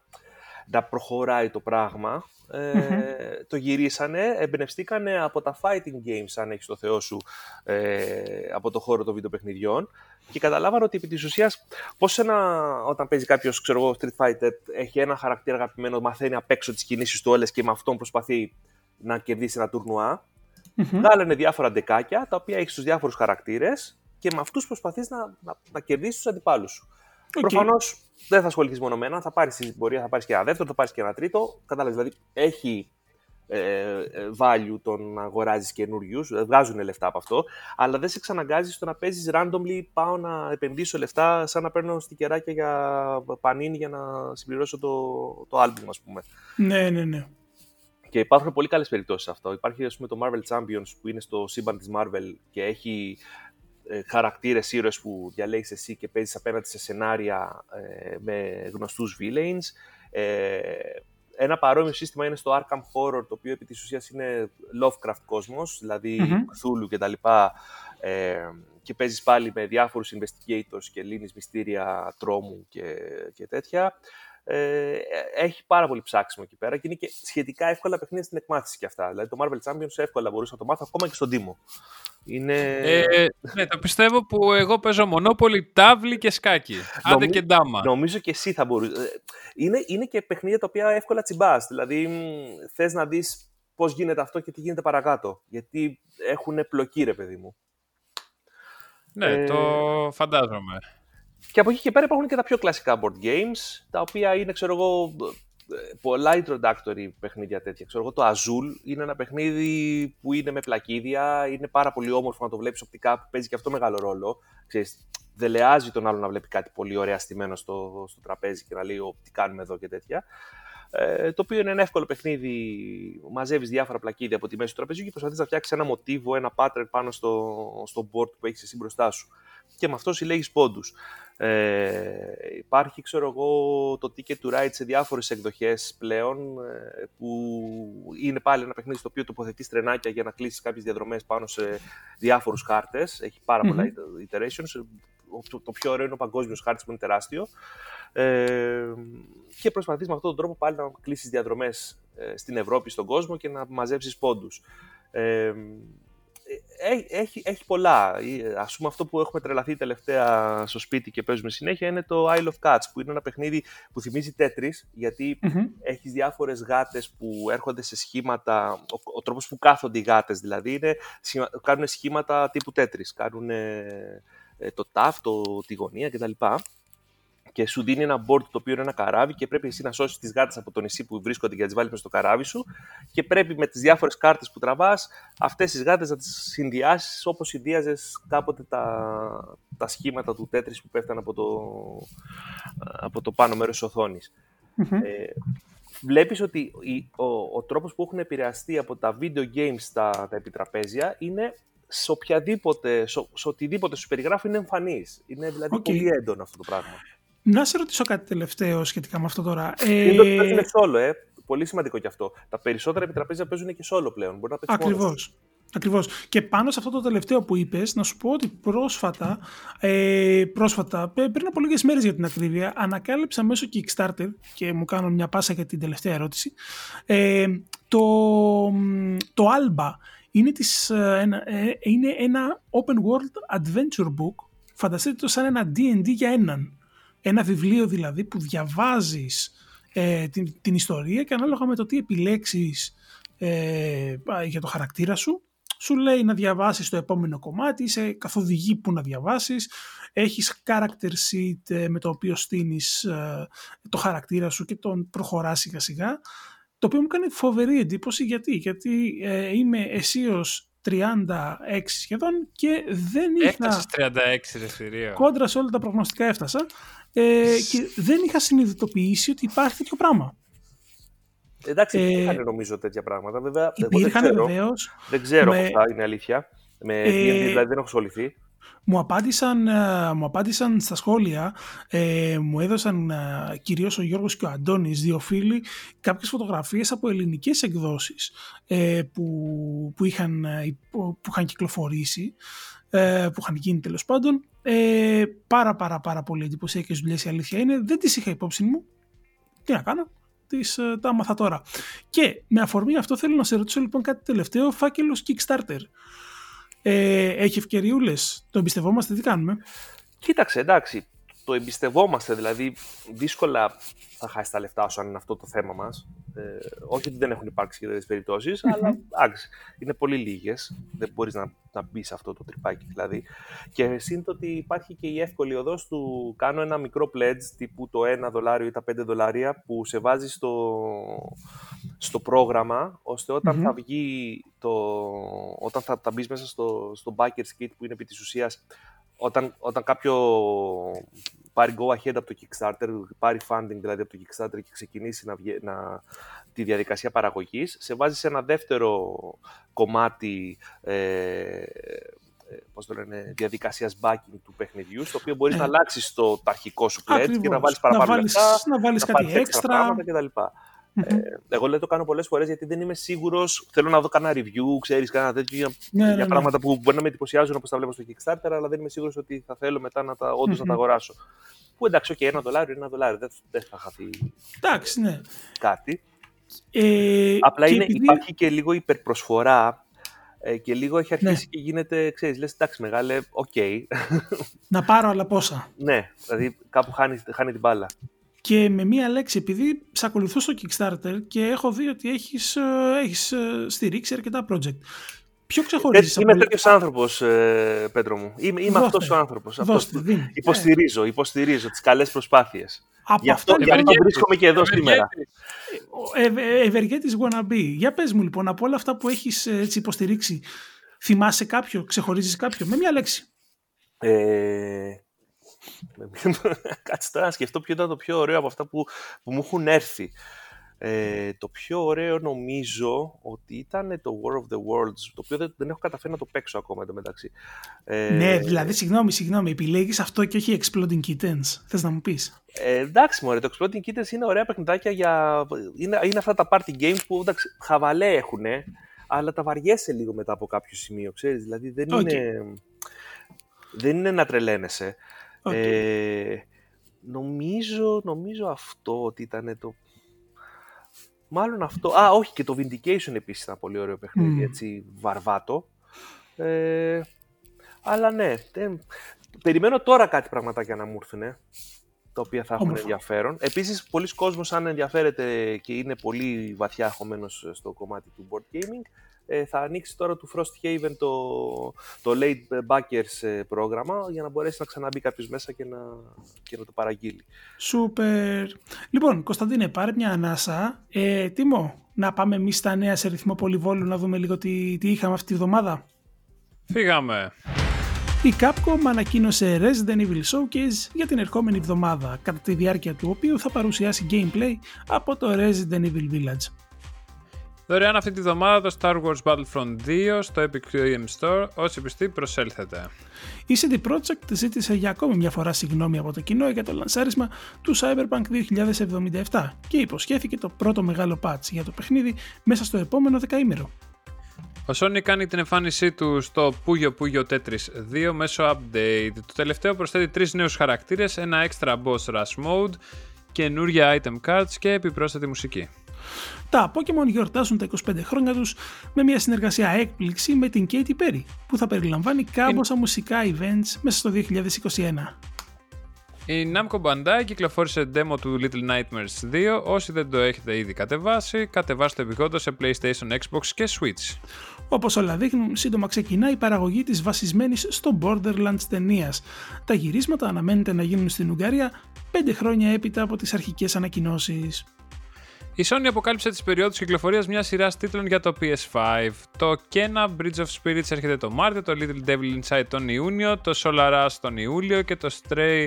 να προχωράει το πράγμα, ε, το γυρίσανε, εμπνευστήκανε από τα fighting games, αν έχεις το θεό σου, ε, από το χώρο των βιντεοπαιχνιδιών. Και καταλάβανε ότι επί της ουσίας πώς ένα, όταν παίζει κάποιος, ξέρω εγώ, Street Fighter, έχει ένα χαρακτήρα αγαπημένο, μαθαίνει απ' έξω τις κινήσεις του όλες και με αυτόν προσπαθεί να κερδίσει ένα τουρνουά, Βγάλανε διάφορα ντεκάκια τα οποία έχεις στου διάφορους χαρακτήρες και με αυτούς προσπαθείς να, να, να κερδίσεις τους αντιπάλους σου. Okay. Προφανώς δεν θα ασχοληθείς μόνο με ένα, θα πάρεις την πορεία, θα πάρεις και ένα δεύτερο, θα πάρεις και ένα τρίτο. Κατάλαβες, δηλαδή έχει ε, ε, value το να αγοράζεις καινούριους, ε, βγάζουν λεφτά από αυτό, αλλά δεν σε εξαναγκάζει στο να παίζεις randomly. Πάω να επενδύσω λεφτά σαν να παίρνω στικεράκια για πανίνι για να συμπληρώσω το, το album, ας πούμε. Ναι, ναι, ναι. Και υπάρχουν πολύ καλές περιπτώσεις αυτό. Υπάρχει ας πούμε, το Marvel Champions που είναι στο σύμπαν της Marvel και έχει ε, χαρακτήρες ήρωες που διαλέγεις εσύ και παίζεις απέναντι σε σενάρια ε, με γνωστούς villains. Ε, ένα παρόμοιο σύστημα είναι στο Arkham Horror, το οποίο επί της ουσίας είναι Lovecraft κόσμος, δηλαδή mm-hmm. Cthulhu κτλ. Ε, και παίζεις πάλι με διάφορους investigators και λύνεις μυστήρια τρόμου και, και τέτοια ε, έχει πάρα πολύ ψάξιμο εκεί πέρα και είναι και σχετικά εύκολα παιχνίδια στην εκμάθηση και αυτά. Δηλαδή το Marvel Champions εύκολα μπορούσα να το μάθω ακόμα και στον Τίμο. Είναι... Ε, ναι, το πιστεύω που εγώ παίζω μονόπολη, τάβλη και σκάκι. Άντε και ντάμα. Νομίζω και εσύ θα μπορούσες. Ε, είναι, είναι και παιχνίδια τα οποία εύκολα τσιμπάς. Δηλαδή θες να δεις πώς γίνεται αυτό και τι γίνεται παρακάτω. Γιατί έχουν πλοκή, ρε παιδί μου. Ναι, ε... το φαντάζομαι. Και από εκεί και πέρα υπάρχουν και τα πιο κλασικά board games, τα οποία είναι, ξέρω εγώ, πολλά introductory παιχνίδια τέτοια. Ξέρω εγώ, το Azul είναι ένα παιχνίδι που είναι με πλακίδια, είναι πάρα πολύ όμορφο να το βλέπεις οπτικά, που παίζει και αυτό μεγάλο ρόλο. Ξέρεις, δελεάζει τον άλλο να βλέπει κάτι πολύ ωραία στημένο στο, στο τραπέζι και να λέει τι κάνουμε εδώ και τέτοια. Ε, το οποίο είναι ένα εύκολο παιχνίδι. Μαζεύεις διάφορα πλακίδια από τη μέση του τραπεζιού και προσπαθείς να φτιάξεις ένα μοτίβο, ένα pattern πάνω στο, στο board που έχεις εσύ μπροστά σου. Και με αυτό συλλέγεις πόντους. Ε, υπάρχει, ξέρω εγώ, το ticket to ride σε διάφορες εκδοχές πλέον, ε, που είναι πάλι ένα παιχνίδι στο οποίο τοποθετείς τρενάκια για να κλείσεις κάποιες διαδρομές πάνω σε διάφορους χάρτες. Έχει πολλά iterations. Το πιο ωραίο είναι ο παγκόσμιος χάρτης που είναι τεράστιο. Ε, και προσπαθείς με αυτόν τον τρόπο πάλι να κλείσεις διαδρομές ε, στην Ευρώπη, στον κόσμο και να μαζέψεις πόντους. Ε, έχει, έχει πολλά. Α πούμε αυτό που έχουμε τρελαθεί τελευταία στο σπίτι και παίζουμε συνέχεια είναι το Isle of Cats που είναι ένα παιχνίδι που θυμίζει Tetris γιατί mm-hmm. έχεις διάφορες γάτες που έρχονται σε σχήματα, ο, ο τρόπος που κάθονται οι γάτες δηλαδή είναι, κάνουν σχήματα τύπου Tetris, κάνουν ε, το τάφ, το, τη γωνία κτλ και σου δίνει ένα board το οποίο είναι ένα καράβι και πρέπει εσύ να σώσεις τις γάτες από το νησί που βρίσκονται για να τις βάλεις μέσα στο καράβι σου και πρέπει με τις διάφορες κάρτες που τραβάς αυτές τις γάτες να τις συνδυάσεις όπως συνδύαζες κάποτε τα, τα σχήματα του τέτρι που πέφτανε από το, από το πάνω μέρος της οθόνης. Mm-hmm. Ε, βλέπεις ότι ο, ο τρόπος που έχουν επηρεαστεί από τα video games στα τα επιτραπέζια είναι σε οποιαδήποτε, σε, σε οτιδήποτε σου περιγράφει είναι εμφανής. Είναι δηλαδή okay. πολύ έντονο αυτό το πράγμα. Να σε ρωτήσω κάτι τελευταίο σχετικά με αυτό τώρα. Ε... Είναι ότι παίζουν solo, ε. Πολύ σημαντικό κι αυτό. Τα περισσότερα επιτραπέζια παίζουν και solo πλέον. Μπορεί να Ακριβώς. Ακριβώς. Και πάνω σε αυτό το τελευταίο που είπες, να σου πω ότι πρόσφατα, ε, πρόσφατα πριν από λίγες μέρες για την ακρίβεια, ανακάλυψα μέσω Kickstarter και μου κάνω μια πάσα για την τελευταία ερώτηση, ε, το, το Alba είναι, της, ε, ένα, ε, είναι ένα open world adventure book, φανταστείτε το σαν ένα D&D για έναν. Ένα βιβλίο δηλαδή που διαβάζεις ε, την, την ιστορία και ανάλογα με το τι επιλέξεις ε, για το χαρακτήρα σου, σου λέει να διαβάσεις το επόμενο κομμάτι, σε καθοδηγεί που να διαβάσεις, έχεις character sheet ε, με το οποίο στείνεις ε, το χαρακτήρα σου και τον προχωράς σιγά σιγά, το οποίο μου κάνει φοβερή εντύπωση γιατί, γιατί είμαι αισίως 36 σχεδόν και δεν είχα... Έφτασες 36 ρε Κόντρα σε όλα τα προγνωστικά έφτασα ε, και δεν είχα συνειδητοποιήσει ότι υπάρχει τέτοιο πράγμα. Εντάξει, ε, υπήρχαν νομίζω τέτοια πράγματα. Βέβαια, υπήρχαν βεβαίως. Δεν ξέρω με, αυτά, είναι αλήθεια. Με ε, δηλαδή δεν έχω ασχοληθεί. Μου απάντησαν, ε, μου απάντησαν στα σχόλια, ε, μου έδωσαν ε, κυρίως ο Γιώργος και ο Αντώνης, δύο φίλοι, κάποιες φωτογραφίες από ελληνικές εκδόσεις ε, που, που, είχαν, ε, που είχαν κυκλοφορήσει, ε, που είχαν γίνει τέλος πάντων. Ε, πάρα πάρα πάρα πολύ εντυπωσιακές δουλειές η αλήθεια είναι. Δεν τις είχα υπόψη μου. Τι να κάνω. Τις, τα άμαθα τώρα. Και με αφορμή αυτό θέλω να σε ρωτήσω λοιπόν κάτι τελευταίο. Φάκελος Kickstarter ε, έχει ευκαιριούλες. Το εμπιστευόμαστε, τι κάνουμε; Κοίταξε, εντάξει. Το εμπιστευόμαστε, δηλαδή δύσκολα θα χάσει τα λεφτά σου αν είναι αυτό το θέμα μας. Ε, όχι ότι δεν έχουν υπάρξει και τέτοιες περιπτώσεις, mm-hmm. αλλά εντάξει, είναι πολύ λίγες. Δεν μπορείς να, να μπεις σε αυτό το τρυπάκι δηλαδή. Και σύντομα ότι υπάρχει και η εύκολη οδός του κάνω ένα μικρό pledge τύπου το 1 δολάριο ή τα 5 δολάρια που σε βάζει στο, στο πρόγραμμα, ώστε όταν θα βγει το, όταν θα, θα μπεις μέσα στο, στο Backers Kit που είναι επί της ουσίας όταν, όταν κάποιο πάρει go ahead από το Kickstarter, πάρει funding δηλαδή από το Kickstarter και ξεκινήσει να, να, τη διαδικασία παραγωγής, σε βάζει σε ένα δεύτερο κομμάτι ε, ε πώς το λένε, διαδικασίας backing του παιχνιδιού, στο οποίο μπορείς ε, να αλλάξεις το, αρχικό σου pledge και να βάλεις παραπάνω να βάλεις, λεφτά, να βάλεις κάτι έξτρα κτλ. Ε, εγώ λέω το κάνω πολλές φορές γιατί δεν είμαι σίγουρος. Θέλω να δω κανένα review, ξέρεις, κανένα τέτοιο για, ναι, για ναι, ναι. πράγματα που μπορεί να με εντυπωσιάζουν όπως τα βλέπω στο Kickstarter, αλλά δεν είμαι σίγουρος ότι θα θέλω μετά να τα, όντως να τα αγοράσω. Που εντάξει, okay, ένα δολάριο, ένα δολάριο. Δεν, δεν θα χαθεί εντάξει, ναι. κάτι. Ε, Απλά είναι, επειδή... υπάρχει και λίγο υπερπροσφορά ε, και λίγο έχει αρχίσει ναι. και γίνεται, ξέρεις, λες, εντάξει μεγάλε, OK. Okay. Να πάρω αλλά πόσα; ναι, δηλαδή κάπου χάνει, χάνει την μπάλα. Και με μία λέξη, επειδή σε ακολουθώ στο Kickstarter και έχω δει ότι έχεις, ε, έχεις ε, στηρίξει αρκετά project. Ποιο ξεχωρίζεις. Είμαι από... τέτοιος άνθρωπος, Πέτρο μου. Είμαι, είμαι αυτός ο άνθρωπος. Υποστηρίζω, υποστηρίζω τις καλές προσπάθειες. Από Γι' αυτό, αυτά γι' λοιπόν, αυτό βρίσκομαι και εδώ σήμερα. ευεργέτης wannabe. Για πες μου λοιπόν, από όλα αυτά που έχεις ε, έτσι υποστηρίξει, θυμάσαι κάποιο, ξεχωρίζεις κάποιο, με μια λέξη. Ε, Κάτσε τώρα να σκεφτώ ποιο ήταν το πιο ωραίο από αυτά που, που μου έχουν έρθει. Ε, το πιο ωραίο νομίζω ότι ήταν το War of the Worlds, το οποίο δεν, δεν έχω καταφέρει να το παίξω ακόμα εντωμεταξύ. Ε, ναι, δηλαδή, συγγνώμη, συγγνώμη, επιλέγεις αυτό και όχι Exploding Kittens, θες να μου πεις; Ε, εντάξει, μωρέ, το Exploding Kittens είναι ωραία παιχνιδάκια για... Είναι, είναι αυτά τα party games που εντάξει, χαβαλέ έχουν, αλλά τα βαριέσαι λίγο μετά από κάποιο σημείο, ξέρεις, δηλαδή δεν Okay. είναι... Δεν είναι να τρελαίνεσαι. Okay. Ε, νομίζω, νομίζω αυτό ότι ήταν το... Μάλλον αυτό... Α, όχι, και το Vindication επίσης ήταν πολύ ωραίο παιχνίδι, Mm. έτσι, βαρβάτο. Ε, αλλά ναι, δεν... περιμένω τώρα κάτι πραγματάκια να μου έρθουν, τα οποία θα έχουν Όμορφα. ενδιαφέρον. Επίσης, πολλοί κόσμος, αν ενδιαφέρεται και είναι πολύ βαθιά χωμένος στο κομμάτι του board gaming, ε, θα ανοίξει τώρα του Frost Haven το, το Late Backers ε, πρόγραμμα για να μπορέσει να ξαναμπεί κάποιος μέσα και να, και να το παραγγείλει. Σούπερ. Λοιπόν, Κωνσταντίνε, πάρε μια ανάσα. Ε, Τίμω, να πάμε εμείς στα νέα σε ρυθμό πολυβόλου να δούμε λίγο τι, τι είχαμε αυτή τη βδομάδα. Φύγαμε. Η Capcom ανακοίνωσε Resident Evil Showcase για την ερχόμενη εβδομάδα, κατά τη διάρκεια του οποίου θα παρουσιάσει gameplay από το Resident Evil Village. Δωρεάν αυτή τη βδομάδα το Star Wars Battlefront 2 στο Epic Game Store. Όσοι πιστοί προσέλθετε. Η CD Projekt ζήτησε για ακόμη μια φορά συγγνώμη από το κοινό για το λανσάρισμα του Cyberpunk 2077 και υποσχέθηκε το πρώτο μεγάλο patch για το παιχνίδι μέσα στο επόμενο δεκαήμερο. Ο Sony κάνει την εμφάνισή του στο Puyo Puyo Tetris 2 μέσω update. Το τελευταίο προσθέτει τρεις νέους χαρακτήρες, ένα extra boss rush mode, καινούρια item cards και επιπρόσθετη μουσική. Τα Pokemon γιορτάζουν τα 25 χρόνια τους με μια συνεργασία έκπληξη με την Katy Perry που θα περιλαμβάνει κάμποσα μουσικά events μέσα στο 2021. Η Namco Bandai κυκλοφόρησε demo του Little Nightmares 2. Όσοι δεν το έχετε ήδη κατεβάσει, κατεβάστε το επιγόντως σε PlayStation, Xbox και Switch. Όπως όλα δείχνουν, σύντομα ξεκινά η παραγωγή της βασισμένης στο Borderlands ταινίας. Τα γυρίσματα αναμένεται να γίνουν στην Ουγγαρία 5 χρόνια έπειτα από τις αρχικές ανακοινώσεις. Η Sony αποκάλυψε τις περιόδους κυκλοφορίας μιας σειράς τίτλων για το PS5. Το Kena Bridge of Spirits έρχεται το Μάρτιο, το Little Devil Inside τον Ιούνιο, το Solar Rush τον Ιούλιο και το Stray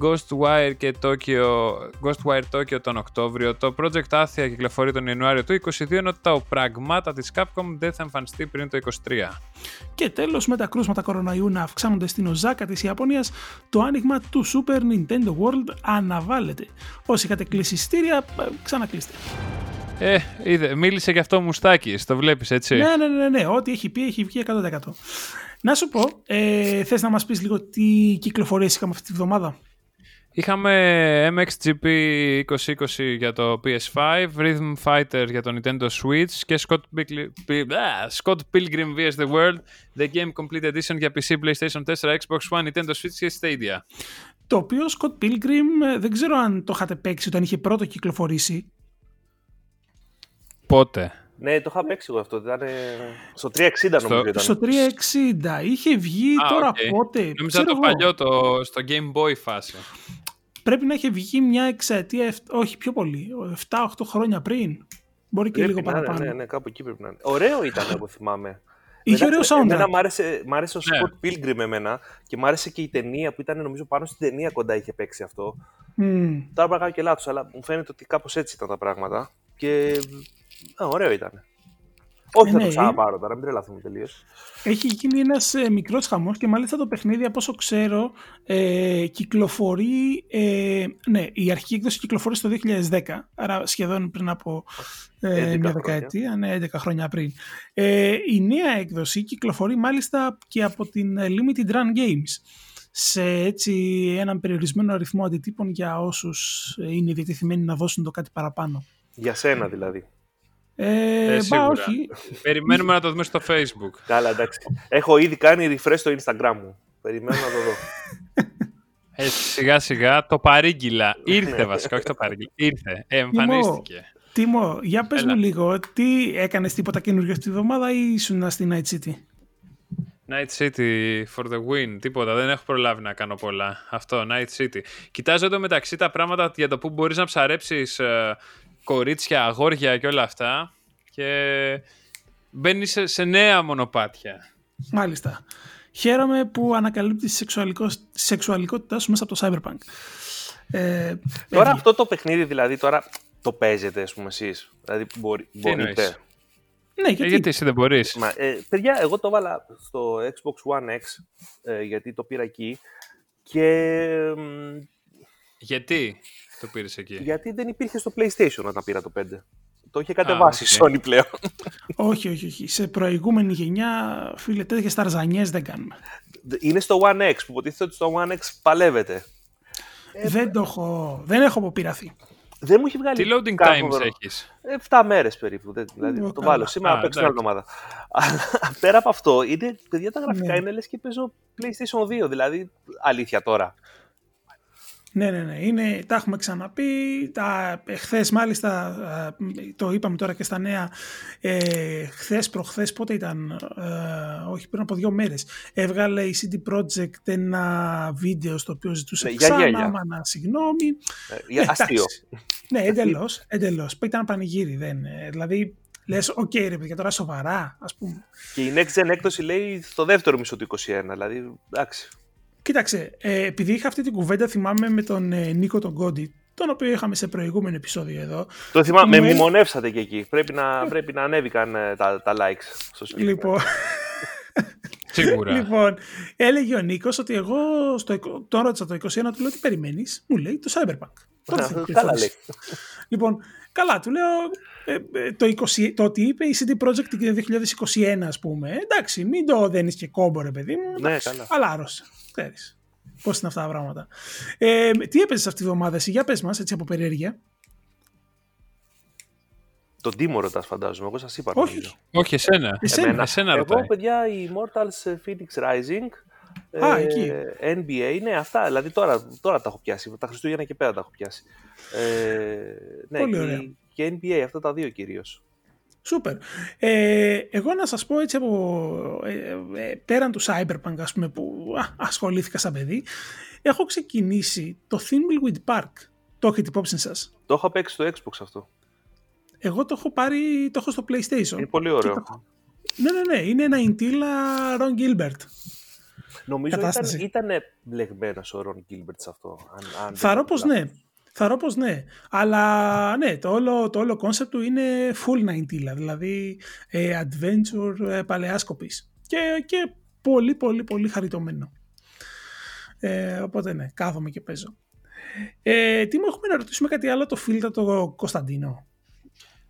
Ghostwire και Tokyo, Ghostwire Tokyo τον Οκτώβριο. Το Project Athia κυκλοφορεί τον Ιανουάριο του 2022, ενώ το πραγμάτα της Capcom δεν θα εμφανιστεί πριν το 2023. Και τέλος, με τα κρούσματα κοροναϊού να αυξάνονται στην Οζάκα της Ιαπωνίας, το άνοιγμα του Super Nintendo World αναβάλλεται. Όσοι είχατε κλείσει ειστήρια, ε, ξανακλείστε. Ε, είδε, μίλησε γι' αυτό ο Μουστάκης, το βλέπεις έτσι; Ναι, ναι, ναι, ναι, ό,τι έχει πει έχει βγει 100%. Να σου πω, ε, θες να μας πεις λίγο τι κυκλοφορίες είχαμε αυτή τη βδομάδα; Είχαμε MXGP 2020 για το PS5, Rhythm Fighter για το Nintendo Switch και Scott, Pilgrim, ah, Scott Pilgrim vs. The World, The Game Complete Edition για PC, PlayStation 4, Xbox One, Nintendo Switch και Stadia. Το οποίο Scott Pilgrim ε, δεν ξέρω αν το είχατε παίξει όταν είχε πρώτο κυκλοφορήσει. Πότε; Ναι, το είχα παίξει εγώ αυτό. Ήταν ε, στο 360 νομίζω ήταν. Στο 360 είχε βγει Α, τώρα οκ. πότε. Νόμιζα ξέρω το εγώ. παλιό, το, στο Game Boy φάση. Πρέπει να είχε βγει μια εξαετία, εφ- όχι πιο πολύ, 7-8 χρόνια πριν. Μπορεί και Πρέπει λίγο να είναι, παραπάνω. Ναι, ναι, κάπου εκεί πρέπει να είναι. Ωραίο ήταν, εγώ θυμάμαι. Είχε ωραίο soundtrack. Εμένα μ' άρεσε, μ' άρεσε ο Ναι. Scott Pilgrim εμένα και μ' άρεσε και η ταινία που ήταν νομίζω πάνω στην ταινία κοντά είχε παίξει αυτό. Μμμ. Τώρα μπορεί να κάνω και λάθος, αλλά μου φαίνεται ότι κάπως έτσι ήταν τα πράγματα. Και α, ωραίο ήταν. Όχι, Ε, θα ναι, το ξαναπάρω τώρα, μην τρελαθούμε τελείως. Έχει γίνει ένας ε, μικρός χαμός και μάλιστα το παιχνίδι από όσο ξέρω ε, κυκλοφορεί, ε, ναι η αρχική έκδοση κυκλοφορεί στο 2010 άρα σχεδόν πριν από ε, 11 μια χρόνια. δεκαετία, ναι 11 χρόνια πριν. Ε, η νέα έκδοση κυκλοφορεί μάλιστα και από την ε, Limited Run Games σε έτσι έναν περιορισμένο αριθμό αντιτύπων για όσους ε, είναι διατεθειμένοι να δώσουν το κάτι παραπάνω. Για σένα δηλαδή. Ε, Ε, μπα, σίγουρα. όχι. Περιμένουμε να το δούμε στο Facebook. Καλά, εντάξει. Έχω ήδη κάνει refresh στο Instagram μου. Περιμένω να το δω. Ε, σιγά σιγά το παρήγγειλα. Ήρθε βασικά, όχι το παρήγγειλα. Ήρθε. Ε, εμφανίστηκε. Τίμω, για πες Έλα. μου λίγο, τι έκανες τίποτα καινούργιο αυτή τη βδομάδα ή ήσουν στην Night City; Night City for the win. Τίποτα. Δεν έχω προλάβει να κάνω πολλά. Αυτό, Night City. Κοιτάζω εδώ μεταξύ τα πράγματα για το που μπορείς να ψαρέψεις ε, κορίτσια, αγόρια και όλα αυτά. Και μπαίνει σε, σε νέα μονοπάτια. Μάλιστα. Χαίρομαι που ανακαλύπτεις τη σεξουαλικότητά σου μέσα από το Cyberpunk. Ε, τώρα αυτό το παιχνίδι δηλαδή τώρα το παίζετε ας πούμε εσείς; Δηλαδή μπορεί, μπορείτε; Ναι, γιατί, ε, γιατί; εσύ δεν μπορείς; Ε, παιδιά, εγώ το βάλα στο Xbox One X, ε, γιατί το πήρα εκεί. Και... Γιατί; Το πήρες εκεί. Γιατί δεν υπήρχε στο PlayStation όταν πήρα το 5. Το είχε κατεβάσει η Sony πλέον. όχι, όχι, όχι. Σε προηγούμενη γενιά, φίλε, τέτοιες ταρζανιές δεν κάνουμε. Είναι στο One X, που υποτίθεται ότι στο One X παλεύεται. Δεν το έχω. Δεν έχω αποπειραθεί. Δεν μου έχει βγάλει. Τι loading times έχεις; 7 μέρες περίπου. Δηλαδή, το βάλω σήμερα να παίξω μια εβδομάδα. Αλλά πέρα από αυτό, είναι, παιδιά τα γραφικά ναι. είναι λες και παίζω PlayStation 2. Δηλαδή, αλήθεια τώρα. Ναι, ναι, ναι. Είναι, τα έχουμε ξαναπεί. Τα, χθες μάλιστα, το είπαμε τώρα και στα νέα, ε, χθες προχθές, πότε ήταν, ε, όχι πριν από δύο μέρες, έβγαλε η CD Projekt ένα βίντεο στο οποίο ζητούσε ναι, ξανά, μάνα, συγγνώμη. Ε, αστείο. ναι, εντελώς, εντελώς. Ήταν πανηγύρι, δεν, ε, δηλαδή Λες, OK, okay, ρε παιδιά, τώρα σοβαρά, ας πούμε. Και η Next Gen έκδοση λέει στο δεύτερο μισό του 21, δηλαδή εντάξει. Κοίταξε, ε, επειδή είχα αυτή την κουβέντα, θυμάμαι με τον ε, Νίκο τον Κόντι, τον οποίο είχαμε σε προηγούμενο επεισόδιο εδώ. Το θυμάμαι, με μνημονεύσατε και εκεί. Πρέπει να, πρέπει να ανέβηκαν ε, τα, τα likes στο σπίτι. Λοιπόν, Σίγουρα. λοιπόν, έλεγε ο Νίκος ότι εγώ στο, τον ρώτησα το 21, του λέω τι περιμένεις, μου λέει το Cyberpunk. καλά λέει. Λοιπόν, καλά, του λέω το, 20, το ότι είπε η CD Projekt 2021, ας πούμε. Εντάξει, μην το δένεις και κόμπο, ρε παιδί μου. Ναι, καλά. Αλάρωσε. Ξέρεις. Πώς είναι αυτά τα πράγματα. Ε, τι έπαιζες αυτή τη βδομάδα εσύ, για πες μας, έτσι από περιέργεια. Τον Τίμο ρωτάς φαντάζομαι, εγώ σας είπα. Όχι, όχι εσένα. Εσένα, εσένα εγώ, ρωτάει. παιδιά, η Immortals Phoenix Rising, Α, ε, εκεί. NBA, ναι, αυτά. Δηλαδή τώρα, τώρα τα έχω πιάσει. Τα Χριστούγεννα και πέρα τα έχω πιάσει. Ε, ναι, Πολύ και, ωραία. και NBA, αυτά τα δύο κυρίως. Σούπερ. Ε, εγώ να σας πω έτσι από ε, ε, πέραν του Cyberpunk ας πούμε που α, ασχολήθηκα σαν παιδί έχω ξεκινήσει το Thimbleweed Park. Το έχετε υπόψη σας; Το έχω παίξει στο Xbox αυτό. Εγώ το έχω πάρει, το έχω στο PlayStation. Είναι πολύ ωραίο. Και το- Ναι, ναι, ναι. Είναι ένα Intila Ron Gilbert. Νομίζω ήταν, κατάσταση. ήταν μπλεγμένος ο Ρον Γκίλμπερτ σε αυτό. Αν, αν Θαρώ δεν πως κάνω ναι. Θαρώ πως ναι. Αλλά ναι, το όλο, το όλο concept του είναι full 90 δηλαδή ε, adventure ε, παλαιάσκοπης. Και, και πολύ πολύ πολύ χαριτωμένο. Ε, οπότε ναι, κάθομαι και παίζω. Ε, τι μου έχουμε να ρωτήσουμε κάτι άλλο το φίλτρα το Κωνσταντίνο;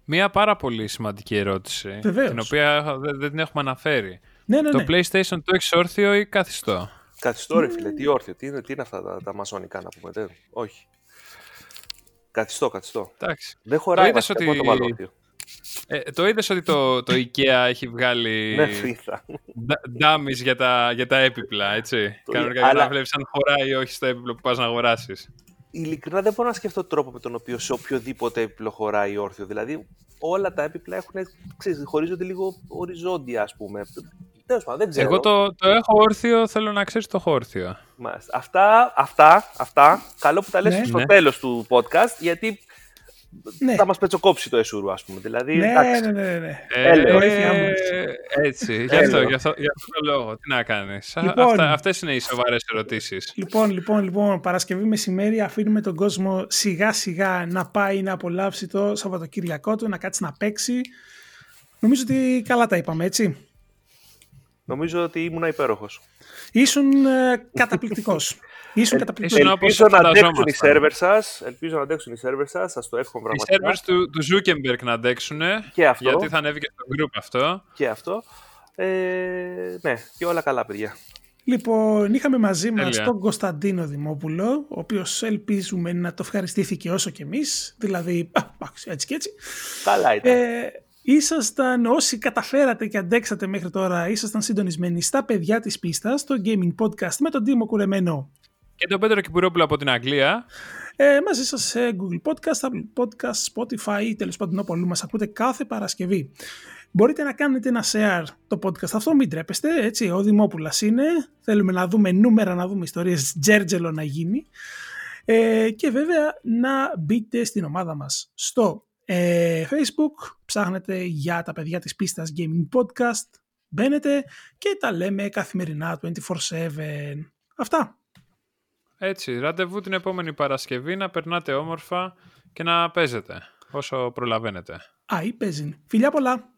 Μία πάρα πολύ σημαντική ερώτηση. Βεβαίως. Την οποία δεν, δεν την έχουμε αναφέρει. Ναι, ναι, Το ναι. PlayStation το έχεις όρθιο ή καθιστό. Καθιστό ρε φίλε, τι όρθιο, τι είναι, τι είναι αυτά τα, τα μασονικά να πούμε, δεν, όχι. Καθιστό, καθιστό. Εντάξει. Δεν χωράει είδες βασικά, ότι- εγώ το βάλω όρθιο. Ε, το είδες ότι το, το IKEA έχει βγάλει Ναι, φύθα. dummies για τα, για τα έπιπλα, έτσι; Το- Κανονικά για αλλά- να βλέπεις αν χωράει ή όχι στο έπιπλο που πας να αγοράσεις. Ειλικρινά δεν μπορώ να σκεφτώ τρόπο με τον οποίο σε οποιοδήποτε έπιπλο χωράει όρθιο. Δηλαδή όλα τα έπιπλα έχουν, ξέρεις, χωρίζονται λίγο οριζόντια ας πούμε. Τέλος πάντων, δεν ξέρω. Εγώ το, το έχω όρθιο, θέλω να ξέρεις το έχω όρθιο. Μάλιστα. Αυτά, αυτά, αυτά, καλό που τα λες Ναι. στο Ναι. τέλος του podcast, γιατί Ναι. θα μας πετσοκόψει το εσουρού, ας πούμε. Δηλαδή, Ναι, εντάξει. ναι, ναι, ναι. Έλεος. Βοήθειά μου. έτσι, γι' αυτό, Έλεος. γι, αυτό, γι' αυτό το λόγο. Τι να κάνεις. Α, Λοιπόν. Αυτά, αυτές είναι οι σοβαρές ερωτήσεις. Λοιπόν, λοιπόν, λοιπόν, Παρασκευή μεσημέρι αφήνουμε τον κόσμο σιγά σιγά να πάει να απολαύσει το Σαββατοκύριακό του, να κάτσει να παίξει. Νομίζω ότι καλά τα είπαμε, έτσι. Νομίζω ότι ήμουν υπέροχος. Ήσουν ε, καταπληκτικός. Ήσουν καταπληκτικός. ήσουν όπως Ελπίζω να αντέξουν οι φανταζόμασταν. σερβερ σας, ελπίζω να αντέξουν οι σερβερ σας, σας το εύχομαι Οι πραγματικά. servers του, του Zuckerberg να αντέξουν, Και αυτό. γιατί θα ανέβει και στο group αυτό. Και αυτό. Ε, ναι, και όλα καλά, παιδιά. Λοιπόν, είχαμε μαζί μας Τέλεια. τον Κωνσταντίνο Δημόπουλο, ο οποίος ελπίζουμε να το ευχαριστήθηκε όσο και εμείς, δηλαδή, α, εντάξει, έτσι και έτσι. Καλά ήταν. Ε, ήσασταν, όσοι καταφέρατε και αντέξατε μέχρι τώρα, ήσασταν συντονισμένοι στα παιδιά της πίστας, το Gaming Podcast με τον Τίμο Κουρεμένο. Και τον Πέτρο Κυπουρόπουλο από την Αγγλία. Ε, μαζί σας σε Google Podcast, Apple Podcast, Spotify ή τέλος πάντων όπου αλλού μας ακούτε κάθε Παρασκευή. Μπορείτε να κάνετε ένα share το podcast αυτό, μην τρέπεστε, έτσι, ο Δημόπουλας είναι, θέλουμε να δούμε νούμερα, να δούμε ιστορίες, τζέρτζελο να γίνει. Ε, και βέβαια να μπείτε στην ομάδα μας στο ε, Facebook, ψάχνετε για τα παιδιά της πίστας Gaming Podcast, μπαίνετε και τα λέμε καθημερινά 24-7. Αυτά. Έτσι, ραντεβού την επόμενη Παρασκευή να περνάτε όμορφα και να παίζετε όσο προλαβαίνετε. Α, ή παίζει. Φιλιά πολλά!